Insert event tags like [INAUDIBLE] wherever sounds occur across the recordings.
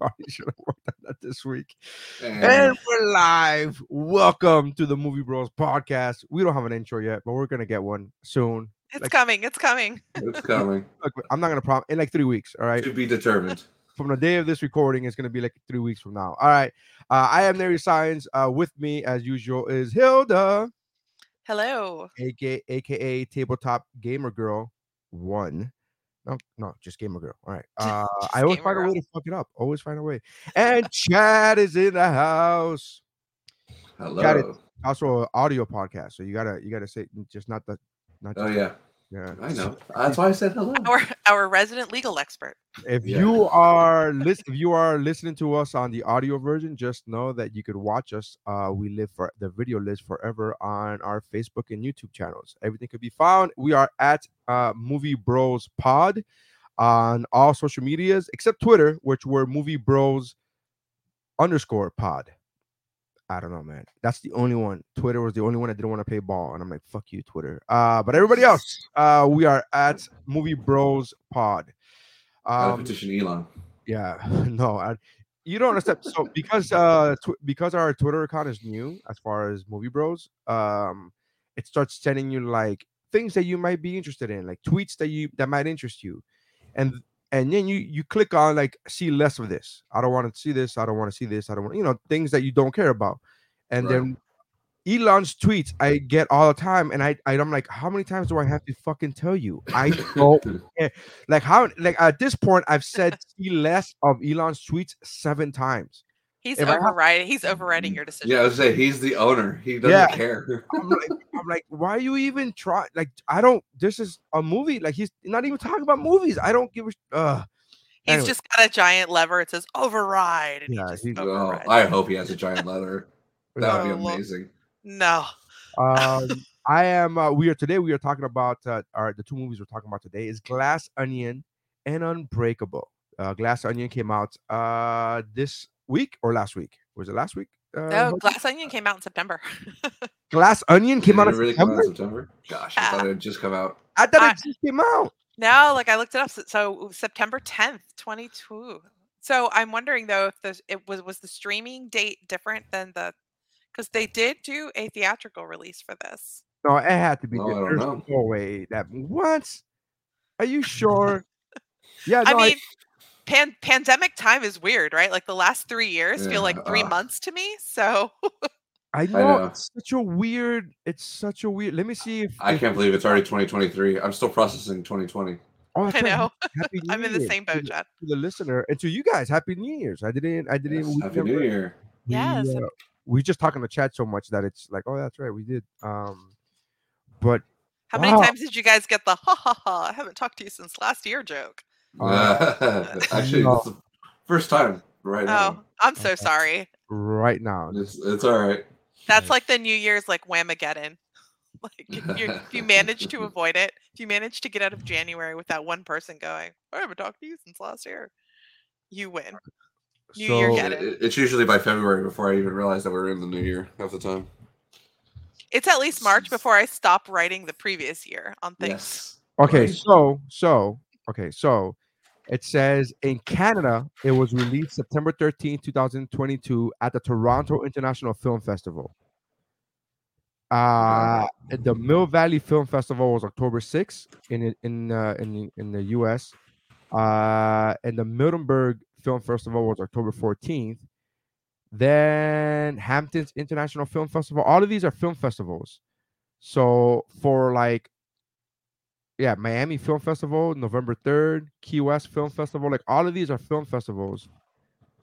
probably should have worked on that this week. And And we're live. Welcome to the Movie Bros podcast. We don't have an intro yet, but we're gonna get one soon. It's Like- coming. It's coming. it's [LAUGHS] coming Look, I'm not gonna prom in like three weeks. All right. to be determined. From the day of this recording, it's gonna be like three weeks from now. All right. Uh, I am Nery Science. Uh, with me as usual is Hilda, Hello. aka aka Tabletop Gamer Girl One. No, no, just Gamer Girl. All right. Uh, I always find a way to fuck it up. Always find a way. And Chad is in the house. Hello. also an audio podcast, so you gotta you gotta say just not the not Oh yeah, yeah. I know. [LAUGHS] That's why I said hello. Our our resident legal expert. If Yeah. you are lis- if you are listening to us on the audio version, just know that you could watch us. Uh, we live for the video lives forever on our Facebook and YouTube channels. Everything could be found. We are at uh, Movie Bros Pod on all social medias except Twitter, which we're Movie Bros underscore Pod. I don't know, man. That's the only one. Twitter was the only one that didn't want to pay ball, and I'm like, fuck you, Twitter. Uh, but everybody else, uh, we are at Movie Bros Pod. Um, petition Elon. yeah, [LAUGHS] no, I, you don't understand. So because uh tw- because our Twitter account is new as far as Movie Bros, um, it starts sending you like things that you might be interested in, like tweets that you that might interest you, and and then you you click on like see less of this. I don't want to see this. I don't want to see this. I don't want you know things that you don't care about, and Right. then. Elon's tweets I get all the time, and I, I I'm like, how many times do I have to fucking tell you? I don't [LAUGHS] like how like at this point I've said see less of Elon's tweets seven times. He's If I have- overriding. He's overriding your decision. yeah, I was say he's the owner. He doesn't Yeah. care. [LAUGHS] I'm like, I'm like, why are you even try? Like, I don't. This is a movie. Like, he's not even talking about movies. I don't give a. sh- Uh, He's anyway. just got a giant lever. It says override. And Yeah, he just he's- Oh. I hope he has a giant lever. [LAUGHS] That would be amazing. no. um, [LAUGHS] I am. Uh, we are today. We are talking about uh, our the two movies we're talking about today is Glass Onion and Unbreakable. Uh, Glass Onion came out uh this week or last week? Was it last week? Uh, No, Glass Onion came out in September. [LAUGHS] Glass Onion came Did out in really come out in September? Gosh, I thought it had just come out. I thought I- it just came out. no, like I looked it up. So, so September 10th, 22. So I'm wondering though if the it was was the streaming date different than the because they did do a theatrical release for this. No, it had to be. No, different. don't There's no way that what? Are you sure? [LAUGHS] yeah, I no, mean, pan- pandemic time is weird, right? Like the last three years feel like three uh. months to me. So I, know, know. it's such a weird. It's such a weird. Let me see if I if- can't believe it's already 2023. I'm still processing 2020. Oh, I right, know [LAUGHS] Happy I'm New in the Year same to boat, the- To the listener and to you guys, Happy New Year's. I didn't. I didn't. Yes, we Happy never- New Year. We, Yes. uh, we just talking to chat so much that it's like, oh, that's right, we did. Um, but How many Wow. times did you guys get the ha ha ha? I haven't talked to you since last year joke. Uh, [LAUGHS] [LAUGHS] Actually, no. it's the first time right Oh, now. I'm so [LAUGHS] sorry. right now, It's, it's all right. That's like the New Year's like Whamageddon. Like if you if you manage to avoid it, if you manage to get out of January with that one person going, I haven't talked to you since last year, you win. New Year so get It- it. it- it's usually by February before I even realize that we're in the new year half the time. It's at least March before I stop writing the previous year on things. Yes. Okay, so so okay, so it says in Canada it was released September 13, 2022 at the Toronto International Film Festival. Uh the Mill Valley Film Festival was October 6th in in uh, in the- in the US. Uh and the Middleburg Film Festival was October 14th. Then Hamptons International Film Festival. All of these are film festivals. So for like yeah, Miami Film Festival, November 3rd, Key West Film Festival. Like all of these are film festivals.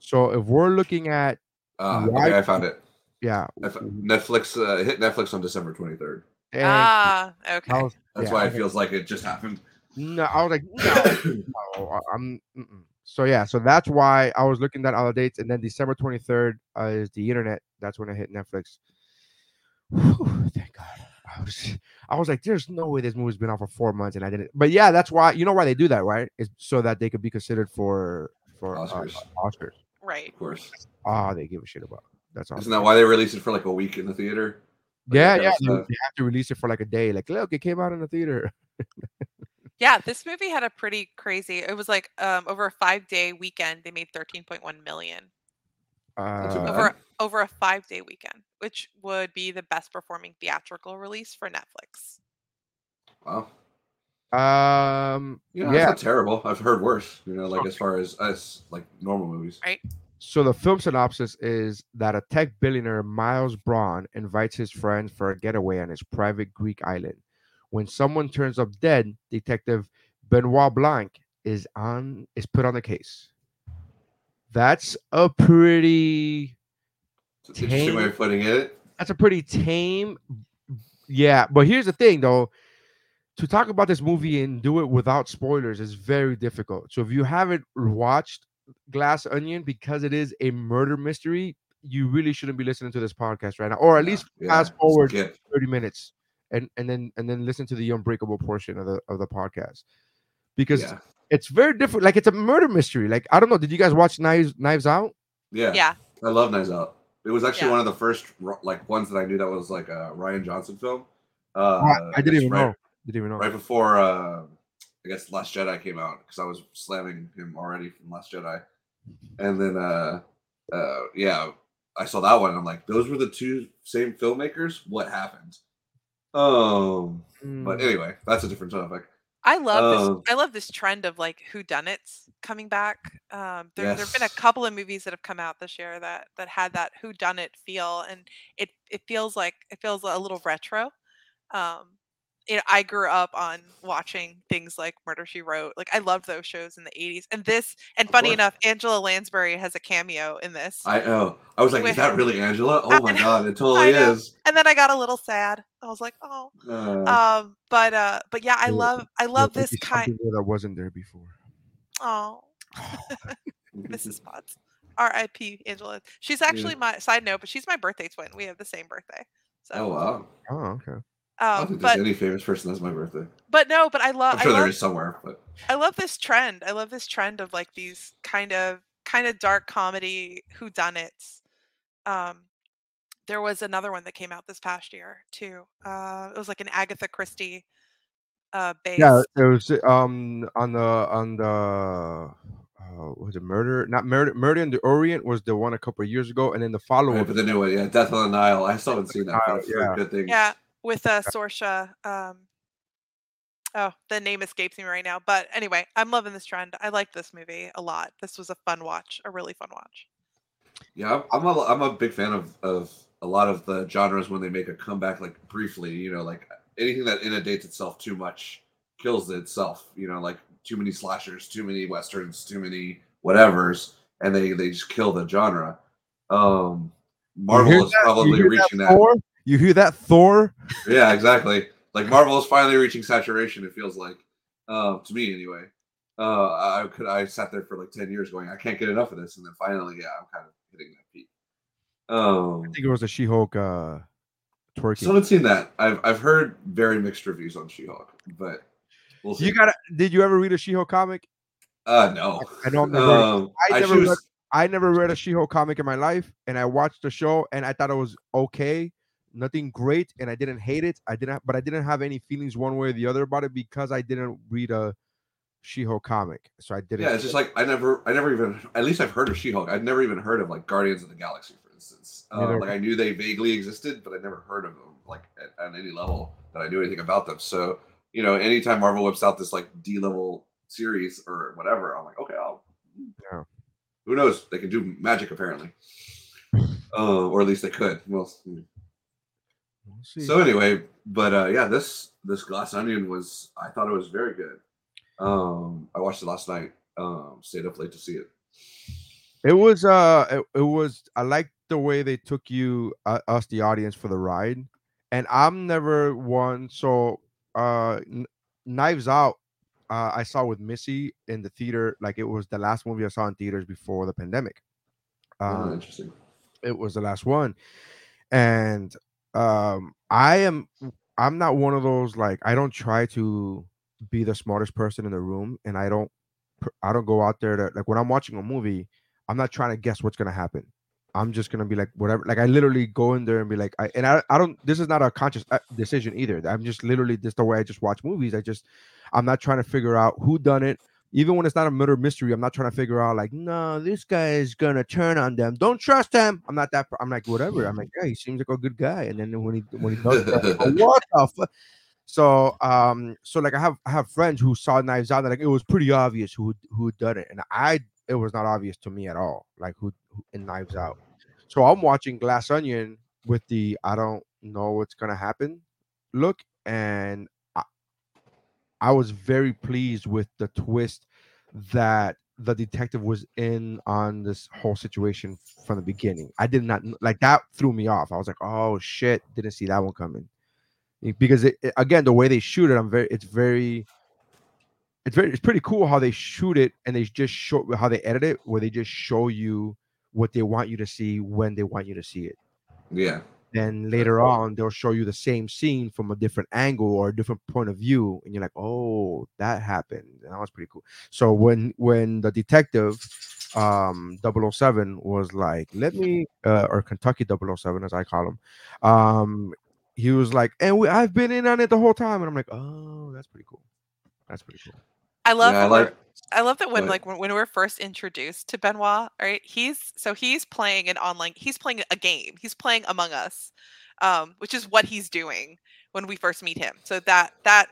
So if we're looking at Uh, Why- okay, I found it. yeah, Netflix uh, hit Netflix on December 23rd. and Ah, okay. was, That's yeah, why I it was feels like it just happened. no, I was like, no, no, I- I'm mm-mm. so yeah, so that's why I was looking at all the dates, and then December 23rd uh, is the internet. That's when I hit Netflix. Whew, thank God. I was, [LAUGHS] I was like, there's no way this movie's been out for four months, and I didn't. But yeah, that's why you know why they do that, right? Is so that they could be considered for for uh, Oscars. Oscars. Right. Of course. Ah, they give a shit about. That's awesome. Isn't that why they released it for like a week in the theater? Like, Yeah, yeah. kind They, stuff? they have to release it for like a day. Like, look, it came out in the theater. Yeah, this movie had a pretty crazy. It was like um, over a five day weekend, they made 13.1 million. Not too Uh, bad. Over over a five day weekend, which would be the best performing theatrical release for Netflix. Wow. um, You know, yeah. it's not terrible. I've heard worse. You know, like as far as as like normal movies. Right. So the film synopsis is that a tech billionaire Miles Bron invites his friends for a getaway on his private Greek island. When someone turns up dead, Detective Benoit Blanc is on is put on the case. That's a pretty an interesting way of putting it. that's a pretty tame yeah but here's the thing though to talk about this movie and do it without spoilers is very difficult so if you haven't watched glass onion because it is a murder mystery you really shouldn't be listening to this podcast right now or at least yeah, fast forward skip. 30 minutes and and then and then listen to the unbreakable portion of the of the podcast because Yeah. It's very different like it's a murder mystery like i don't know did you guys watch knives knives out Yeah. Yeah, I love Knives Out. It was actually Yeah. one of the first like ones that I knew that was like a Rian Johnson film. Uh, I, I didn't even right, know didn't even know Right before uh, I guess Last Jedi came out because I was slamming him already from Last Jedi, and then uh, uh, yeah, I saw that one. And I'm like, those were the two same filmmakers. What happened? Um, but Mm. anyway, that's a different topic. I love Um, this. I love this trend of like whodunits coming back. Um, there there've been a couple of movies that have come out this year that that had that whodunit feel, and it it feels like it feels a little retro. Um, you know, I grew up on watching things like Murder She Wrote. Like I loved those shows in the '80s, and this. And funny enough, Angela Lansbury has a cameo in this. I know. I was like, Wait. is that really Angela? Oh my god, it totally is. and then I got a little sad. I was like, oh. Uh, Um, but uh, but yeah, I love I love this kind. that wasn't there before Oh. [LAUGHS] Mrs. [LAUGHS] Potts. R.I.P. Angela. She's actually my side note, but she's my birthday twin. We have the same birthday. So, oh wow. oh okay I don't um, think there's but any famous person that's my birthday. but no, but I love I'm sure there love is somewhere, but I love this trend. I love this trend of like these kind of kind of dark comedy whodunits. Um, there was another one that came out this past year too. Uh, it was like an Agatha Christie uh base. Yeah, it was um on the on the uh, was it murder? Not murder. Murder in the Orient was the one a couple of years ago, and then the follow right, up. but the new one, yeah, Death on the Nile. I still haven't seen that. Nile, yeah. good things. Yeah, with uh Sorsha. Um oh, the name escapes me right now. But anyway, I'm loving this trend. I like this movie a lot. This was a fun watch, a really fun watch. Yeah, I'm I'm a, I'm a big fan of of a lot of the genres when they make a comeback, like briefly. You know, like anything that inundates itself too much kills itself. You know, like too many slashers, too many westerns, too many whatevers, and they they just kill the genre. Um, Marvel is that? Probably hear reaching that. Thor? You hear that Thor? Yeah, exactly. Like Marvel is finally reaching saturation. It feels like, uh, to me anyway. Uh, I could I sat there for like ten years going, I can't get enough of this, and then finally, yeah, I'm kind of hitting that peak. Um, I think it was a She-Hulk uh, twerking. still haven't seen that. I've I've heard very mixed reviews on She-Hulk, but we'll see. you gotta. Did you ever read a She-Hulk comic? uh, no. I know I'm never- Um, I I never choose. read- I never read a She-Hulk comic in my life, and I watched the show, and I thought it was okay, nothing great, and I didn't hate it. I didn't, but I didn't have any feelings one way or the other about it because I didn't read a She-Hulk comic, so I didn't. Yeah, it's just like I never, I never even. At least I've heard of She-Hulk. I've never even heard of like Guardians of the Galaxy, for instance. Uh, like I knew they vaguely existed, but I never heard of them like at, at any level that I knew anything about them. So you know, anytime Marvel whips out this like D-level series or whatever, I'm like, okay, I'll. Yeah. Who knows? They can do magic apparently, [LAUGHS] uh, or at least they could. Well, hmm. We'll see. so anyway, but uh, yeah, this this Glass Onion was. I thought it was very good. Um, I watched it last night. Um, stayed up late to see it. It was uh it, it was I liked the way they took you uh, us the audience for the ride. And I'm never one so uh Kn- Knives Out uh I saw with Missy in the theater like it was the last movie I saw in theaters before the pandemic. Oh, Um interesting. it was the last one. And um I am I'm not one of those like I don't try to be the smartest person in the room and I don't I don't go out there to like when I'm watching a movie, I'm not trying to guess what's gonna happen. I'm just gonna be like whatever. Like I literally go in there and be like, I and I, I don't. This is not a conscious uh, decision either. I'm just literally just the way I just watch movies. I just I'm not trying to figure out who done it. Even when it's not a murder mystery, I'm not trying to figure out like, no, this guy is gonna turn on them. Don't trust him. I'm not that. I'm like whatever. I'm like, [LAUGHS] yeah, he seems like a good guy. And then when he when he does that, like, [LAUGHS] what the fuck? So um, so like I have I have friends who saw Knives Out and like it was pretty obvious who who done it, and I it was not obvious to me at all, like who, who in Knives Out. So I'm watching Glass Onion with the I don't know what's gonna happen look, and I, was very pleased with the twist that the detective was in on this whole situation from the beginning. I did not like that threw me off. I was like, oh shit, didn't see that one coming. Because it, it, again, the way they shoot it, I'm very it's very it's very it's pretty cool how they shoot it and they just show how they edit it where they just show you what they want you to see when they want you to see it. Yeah. Then later on, they'll show you the same scene from a different angle or a different point of view, and you're like, "Oh, that happened." And that was pretty cool. So when when the detective, um, 007 was like, "Let me," uh, or Kentucky 007 as I call him, um, he was like, "And we, I've been in on it the whole time," and I'm like, "Oh, that's pretty cool. That's pretty cool." I love Yeah, I that like- I love that when like when, when we're first introduced to Benoit, right? He's so he's playing an online he's playing a game. He's playing Among Us, um, which is what he's doing when we first meet him. So that that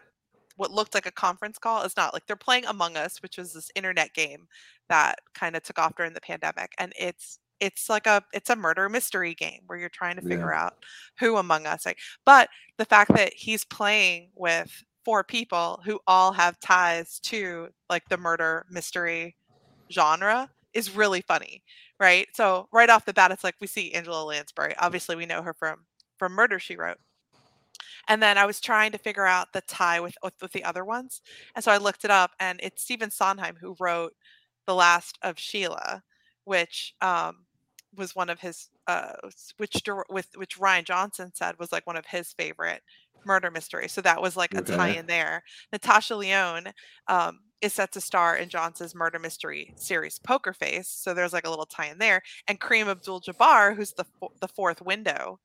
what looked like a conference call is not like they're playing Among Us, which was this internet game that kind of took off during the pandemic. And it's it's like a it's a murder mystery game where you're trying to figure out who among us. Like, but the fact that he's playing with four people who all have ties to like the murder mystery genre is really funny, right? So right off the bat, it's like we see Angela Lansbury. Obviously, we know her from from Murder She Wrote. And then I was trying to figure out the tie with with, with the other ones, and so I looked it up, and it's Stephen Sondheim who wrote The Last of Sheila, which um, was one of his uh, which with which Rian Johnson said was like one of his favorite murder mystery. So that was like a Okay. tie in there. Natasha Lyonne um, is set to star in Johnson's murder mystery series Poker Face. So there's like a little tie in there. And Kareem Abdul-Jabbar, who's the the fourth window,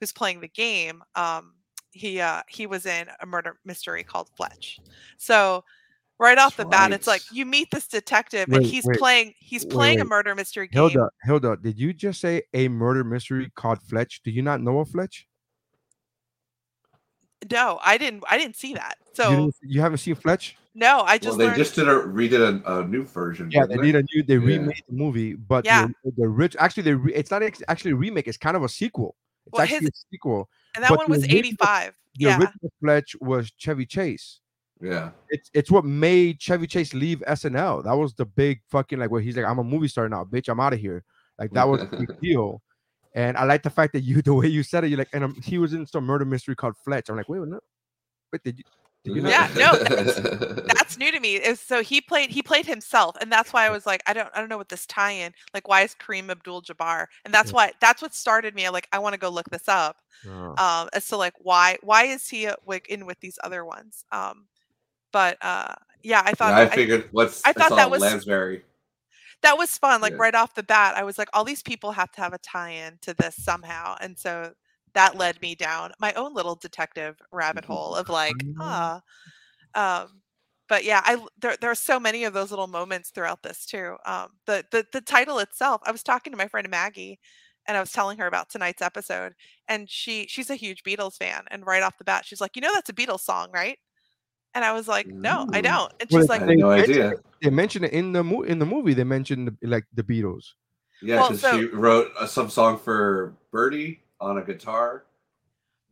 who's playing the game, um, he uh, he was in a murder mystery called Fletch. So right off the That's bat, it's like you meet this detective and he's wait, playing he's wait, playing a murder mystery game. Hilda, Hilda, did you just say a murder mystery called Fletch? Do you not know of Fletch? No, I didn't. I didn't see that. So didn't- you haven't seen Fletch? no, I Well, just they learned. just did a redid a, a new version. Yeah, they didn't a new. They Yeah. remade the movie, but Yeah. the, the rich actually they re, it's not ex- actually a remake. It's kind of a sequel. It's Well, actually his- a sequel. and that but one was 85. The Yeah. original Fletch was Chevy Chase. Yeah. It's it's what made Chevy Chase leave SNL. That was the big fucking like where he's like, I'm a movie star now, bitch. I'm out of here. Like that was a big [LAUGHS] deal. And I like the fact that you [LAUGHS] the way you said it, you're like, and um, he was in some murder mystery called Fletch. I'm like, wait, no, wait, did you did you not? Yeah, no, [LAUGHS] That's new to me. Is so he played he played himself, and that's why I was like, I don't I don't know what this tie-in. Like, why is Kareem Abdul-Jabbar? And that's Yeah. why that's what started me. I'm like, I want to go look this up. Oh. Um, as to like why why is he uh, like in with these other ones? Um, but uh, yeah, I thought yeah, I I- figured what's I I thought that was- Lansbury. That was fun. Like Yeah. right off the bat, I was like, all these people have to have a tie-in to this somehow, and so that led me down my own little detective rabbit Mhm. hole of like, ah, um, but yeah, I there there are so many of those little moments throughout this too. Um, the the the title itself, I was talking to my friend Maggie, and I was telling her about tonight's episode, and she she's a huge Beatles fan, and right off the bat, she's like, you know, that's a Beatles song, right? And I was like, no, I don't. And Well, she's I like, had no mentioned idea. it- They mentioned it in the mo- in the movie. They mentioned the, like the Beatles. Yeah, Well, so- she wrote uh, some song for Birdie on a guitar.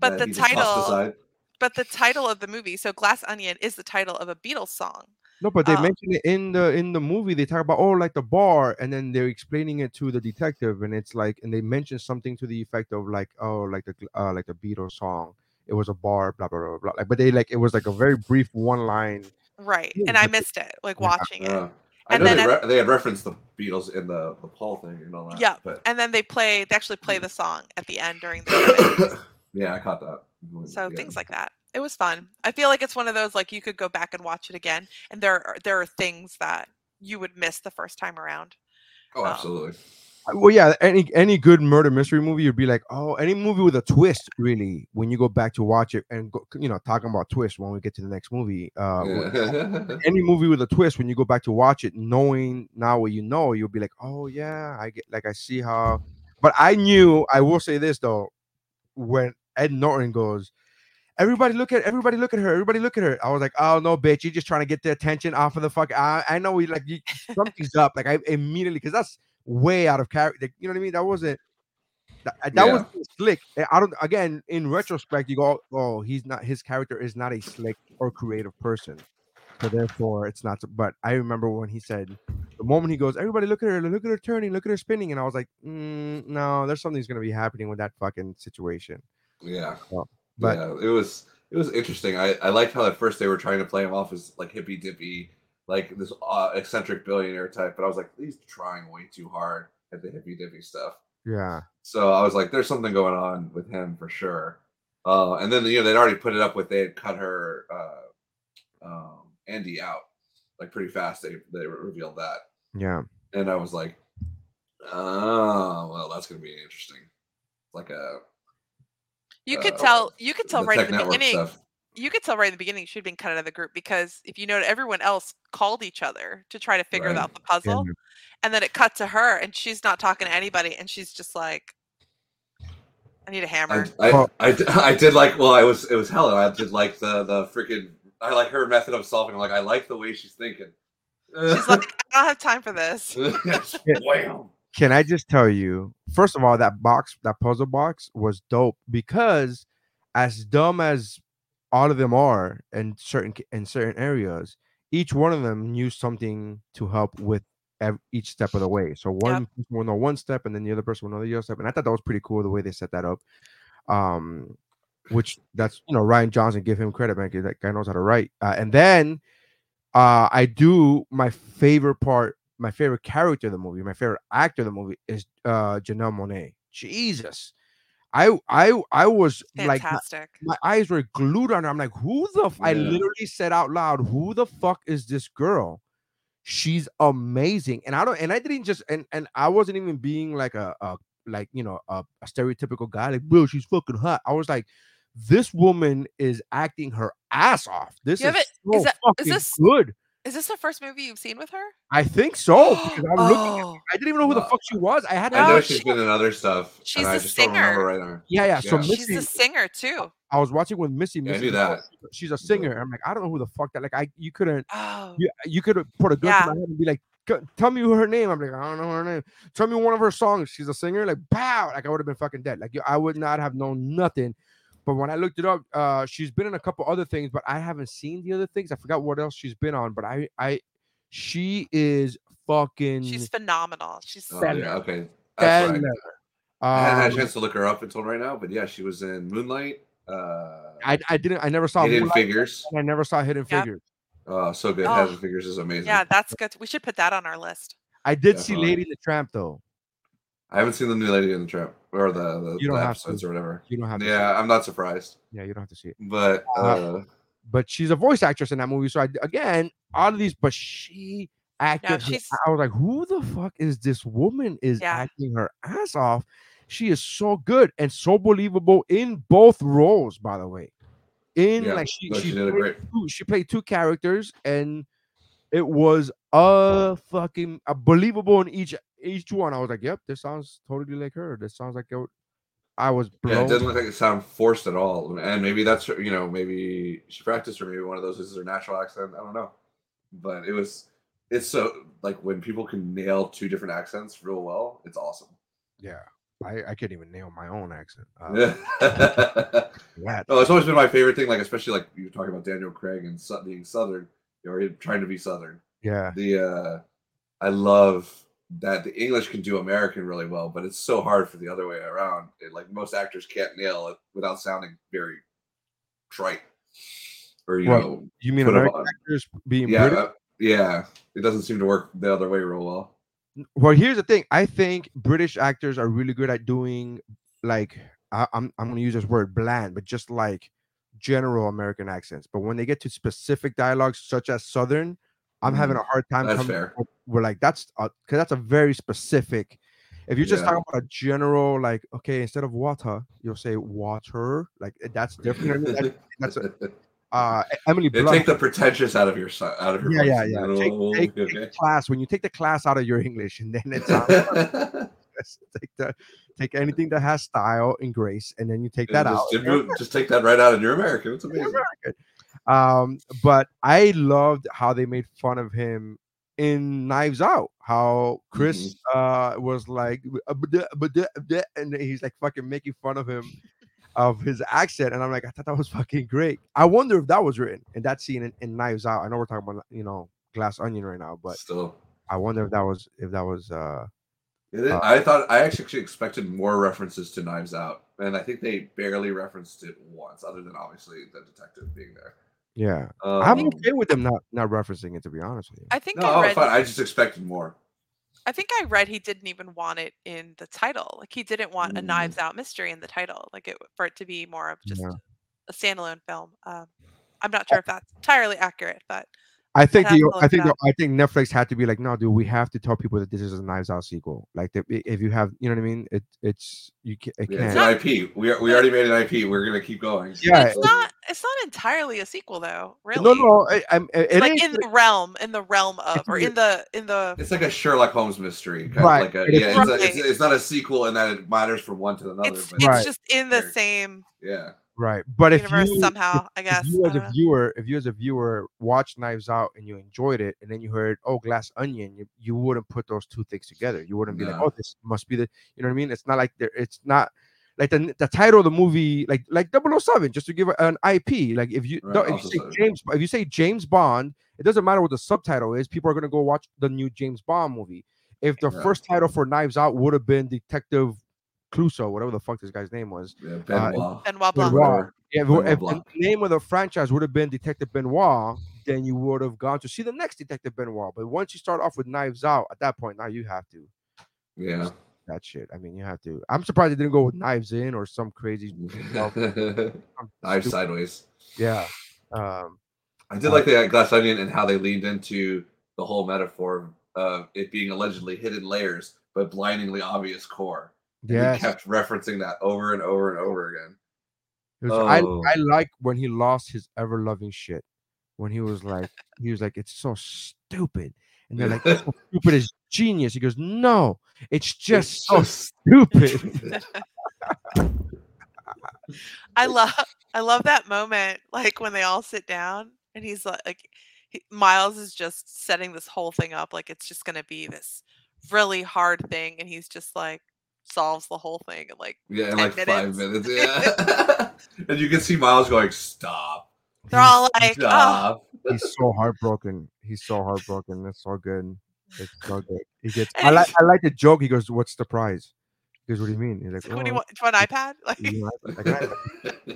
But the he just tossed title- but the title of the movie, so Glass Onion, is the title of a Beatles song. No, but they Oh. mentioned it in the in the movie. They talk about oh, like the bar, and then they're explaining it to the detective, and it's like, and they mention something to the effect of like, oh, like the uh, like the Beatles song. It was a bar, blah blah blah blah. Like, but they like it was like a very brief one line. Right. And I missed it, like Yeah. watching it. Uh, I And know then they, re- they had referenced the Beatles in the the Paul thing and all that. Yeah, but And then they play they actually play the song at the end during the [COUGHS] yeah, I caught that. So Yeah. things like that. It was fun. I feel like it's one of those like you could go back and watch it again and there are there are things that you would miss the first time around. Oh, um, absolutely. Well, yeah, any any good murder mystery movie, you'd be like, oh, any movie with a twist, really. When you go back to watch it and go, you know, talking about twist when we get to the next movie, uh, [LAUGHS] any movie with a twist, when you go back to watch it, knowing now what you know, you'll be like, oh yeah, I get like I see how. But I knew. I will say this though, when Ed Norton goes, everybody look at everybody look at her, everybody look at her. I was like, oh no, bitch, you're just trying to get the attention off of the fuck. I, I know we like you, something's up. Like I immediately because that's way out of character. You know what I mean? That wasn't. That, that Yeah. was slick. I don't. Again, in retrospect, you go, "Oh, he's not. His character is not a slick or creative person, so therefore, it's not." But I remember when he said, the moment he goes, "Everybody, look at her! Look at her turning! Look at her spinning!" and I was like, mm, "No, there's something's gonna be happening with that fucking situation." yeah. But yeah, it was it was interesting. I I liked how at first they were trying to play him off as like hippy dippy, like this uh, eccentric billionaire type. But I was like, he's trying way too hard at the hippy dippy stuff. yeah, So I was like, there's something going on with him for sure. Uh, and then you know they'd already put it up with they had cut her uh, um, Andy out like pretty fast. They they revealed that, yeah, and I was like, oh well, that's gonna be interesting. Like a You could uh, tell. You could tell right Tech in the beginning. stuff. You could tell right in the beginning she'd been cut out of the group because if you know, everyone else called each other to try to figure Right. out the puzzle, and then it cut to her, and she's not talking to anybody, and she's just like, "I need a hammer." I, I, Well- I, d- [LAUGHS] I did like well I was it was Helen I did like the the freaking I like her method of solving like I like the way she's thinking. She's like, "I don't have time for this." [LAUGHS] wham. Can I just tell you? First of all, that box, that puzzle box, was dope because, as dumb as all of them are in certain in certain areas, each one of them knew something to help with ev- each step of the way. So one person will know one step, and then the other person will know the other step. And I thought that was pretty cool the way they set that up. Um, which that's you know Rian Johnson, give him credit, man. That guy knows how to write. Uh, and then, uh, I do my favorite part my favorite character of the movie, my favorite actor of the movie is uh Janelle Monáe. Jesus. I I I was like my, my eyes were glued on her. I'm like, who the f-? I Yeah. literally said out loud, who the fuck is this girl? She's amazing. And I don't and I didn't just and and I wasn't even being like a, a like you know a, a stereotypical guy, like, bro, she's fucking hot. I was like, this woman is acting her ass off. This You is have it- so is that- is fucking this- good. Is this the first movie you've seen with her? I think so. Because [GASPS] I'm looking oh, I didn't even know who the fuck she was. I had to I know No, she's she- been in other stuff. she's and I a just don't singer. right now. yeah, yeah. So Yeah. she's a singer too. I was watching with Missy. Yeah, I Missy knew that. She's a singer. I'm like, I don't know who the fuck that. Like, I you couldn't Oh, you, you could have put a gun Yeah. to my head and be like, tell me her name. I'm like, I don't know her name. Tell me one of her songs. She's a singer. Like, pow. Like, I would have been fucking dead. Like, I would not have known nothing. But when I looked it up, uh, she's been in a couple other things, but I haven't seen the other things. I forgot what else she's been on. But I, I, she is fucking she's phenomenal. She's Oh, Stellar. yeah, okay. That's right. stellar. I hadn't had a Um, chance to look her up until right now, but yeah, she was in Moonlight. Uh, I, I didn't. I never saw. Hidden Moonlight, Figures. and I never saw Hidden Yep. Figures. Oh, so good. Oh. Hidden Figures is amazing. yeah, that's good. We should put that on our list. I did see Lady in the Tramp though. I haven't seen the new Lady in the Trap or the the, You don't the have to. or whatever. You don't have to. Yeah, it. I'm not surprised, yeah, you don't have to see it. but Uh, uh, But she's a voice actress in that movie. So I again, all of these, but she acted. her- she's- I was like, who the fuck is this woman? Is Yeah. acting her ass off. She is so good and so believable in both roles. By the way, in Yeah, like she no, she, she did a played great- two, she played two characters and it was a fucking a believable in each each one. I was like, yep, this sounds totally like her. This sounds like it I was yeah, blown. it didn't look like it sound forced at all. And maybe that's you know, maybe she practiced or maybe one of those is her natural accent. I don't know, but it was. It's so like when people can nail two different accents real well, it's awesome. yeah, I, I can't even nail my own accent. Yeah. [LAUGHS] that. Oh, it's always been my favorite thing. Like especially like you were talking about Daniel Craig and being Southern, or trying to be Southern. Yeah, The uh, I love that the English can do American really well, but it's so hard for the other way around. It, like most actors can't nail it without sounding very trite, or you Well, know, you mean American actors being yeah, British? uh, yeah. It doesn't seem to work the other way real well. Well, here's the thing. I think British actors are really good at doing like I, I'm I'm gonna use this word bland, but just like general American accents. But when they get to specific dialogues such as Southern, I'm having a hard time That's coming fair. up- We're like that's because that's a very specific. If you're just Yeah. talking about a general, like, okay, instead of water, you'll say water. Like eh, that's different. That- [LAUGHS] that's a, uh, Emily Blunt. take the pretentious out of your out of your yeah, yeah, voice. yeah. Oh, Take, take, okay, take class when you take the class out of your English, and then it's [LAUGHS] [LAUGHS] take the take anything that has style and grace, and then you take that just, out. Just, take that right out, and you're American. It's amazing. American. Um, but I loved how they made fun of him in Knives Out. How Chris uh was like, "Uh, but the- the," and he's like fucking making fun of him of his accent, and I'm like, I thought that was fucking great. I wonder if that was written in that scene in, in Knives Out. I know we're talking about you know Glass Onion right now, but Still, I wonder if that was if that was uh Uh, I thought I actually expected more references to Knives Out, and I think they barely referenced it once, other than obviously the detective being there. Yeah. Um, I'm okay with them not not referencing it to be honest with you. I think no, I read. fine. I just expected more. I think I read he didn't even want it in the title. Like he didn't want a Mm. Knives Out mystery in the title. Like it for it to be more of just Yeah. a standalone film. Um, I'm not sure if that's entirely accurate, but I think the I think the. I think Netflix had to be like, no, dude, we have to tell people that this is a Knives Out sequel. Like, that if you have, you know what I mean? It it's you can it Yeah, it's can't. an IP. We are, we already made an IP. We're gonna keep going. Yeah, it's not. It's not entirely a sequel, though. Really, No, no, I, I'm, it like ain't- in the realm, in the realm of, or in the in the. It's like a Sherlock Holmes mystery, kind Right, of like a it is- yeah. It's, a, it's, it's not a sequel in that it matters from one to another, It's but it's Right. just in the same yeah, right. But if you somehow. I guess if you as a know. viewer, if you as a viewer watched Knives Out and you enjoyed it, and then you heard, oh, Glass Onion, you, you wouldn't put those two things together. You wouldn't be like, oh, this must be the, you know what I mean? It's not like there. It's not. Like the, the title of the movie, like like 007, just to give an IP. Like if you Right, don't, if you say James, if you say James Bond, it doesn't matter what the subtitle is. People are gonna go watch the new James Bond movie. If the Yeah. first title for Knives Out would have been Detective Clouseau, whatever the fuck this guy's name was, yeah. Uh, Benoit. Benoit Benoit. Blanc. Whatever. yeah, if, Benoit if the name of the franchise would have been Detective Benoit, then you would have gone to see the next Detective Benoit. But once you start off with Knives Out, at that point, now you have to Yeah. that shit. I mean, you have to. I'm surprised they didn't go with Knives In or some crazy. [LAUGHS] Knife sideways. Yeah. Um. I did like the Glass Onion and how they leaned into the whole metaphor of it being allegedly hidden layers, but blindingly obvious core. And Yes. He kept referencing that over and over and over again. Was- I Oh. I like when he lost his ever loving shit. When he was like, he was like, it's so stupid, and they're like, "It's so [LAUGHS] stupid is genius. He goes, no, it's just It's so just- stupid. [LAUGHS] I love I love that moment, like when they all sit down and he's like, like he, Miles is just setting this whole thing up, like it's just gonna be this really hard thing, and he's just like solves the whole thing in like yeah, in 10 like five minutes. minutes. [LAUGHS] Yeah. [LAUGHS] and you can see Miles going, Stop. they're all [LAUGHS] like, oh, Stop. He's so heartbroken. He's so heartbroken. It's so good. It's so good. He gets. And I like. I like the joke. He goes, "What's the prize?" He goes, "What do you mean?" He's like, what do you "Oh, want? Do an iPad? Like, you know, like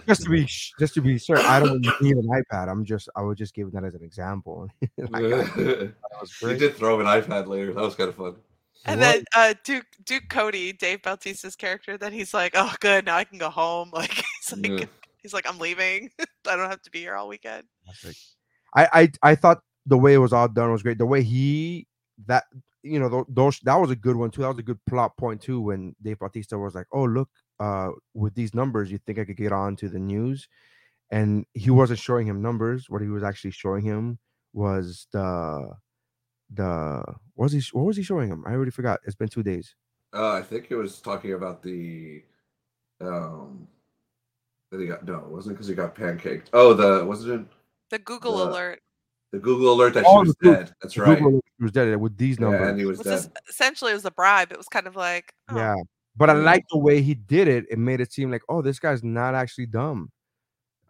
just to be sh- just to be sure, I don't need an iPad. I'm just. I was just giving that as an example. Like, I that was he great. did throw him an iPad later. That was kind of fun. And What? then uh, Duke Duke Cody, Dave Bautista's character, then he's like, oh, good, now I can go home. [LAUGHS] Like, he's like, Yeah. he's like, I'm leaving. [LAUGHS] I don't have to be here all weekend. I, I I thought the way it was all done was great. The way he that you know tho- those that was a good one too. That was a good plot point too. When Dave Bautista was like, "Oh look, uh, with these numbers, you think I could get on to the news?" And he wasn't showing him numbers. What he was actually showing him was the the what was he what was he showing him? I already forgot. It's been two days. Uh, I think it was talking about the um that he got no, it wasn't because he got pancaked. Oh, the wasn't it The Google The- alert the Google alert that Oh, she was the Goo- dead. That's right. Google was dead with these Yeah, numbers. and he was was dead. just essentially it was a bribe. It was kind of like, oh, Yeah. But I like the way he did it. It made it seem like, oh, this guy's not actually dumb.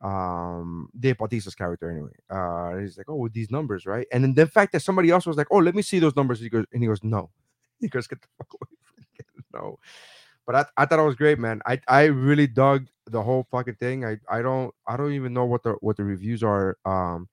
Um, Dave Bautista's character, anyway. Uh, he's like, oh, with these numbers, right? And then the fact that somebody else was like, oh, let me see those numbers. He goes, and he goes, no. [LAUGHS] He goes, get the fuck away from me. [LAUGHS] No. But I, I thought it was great, man. I, I really dug the whole fucking thing. I, I don't I don't even know what the what the reviews are. Um,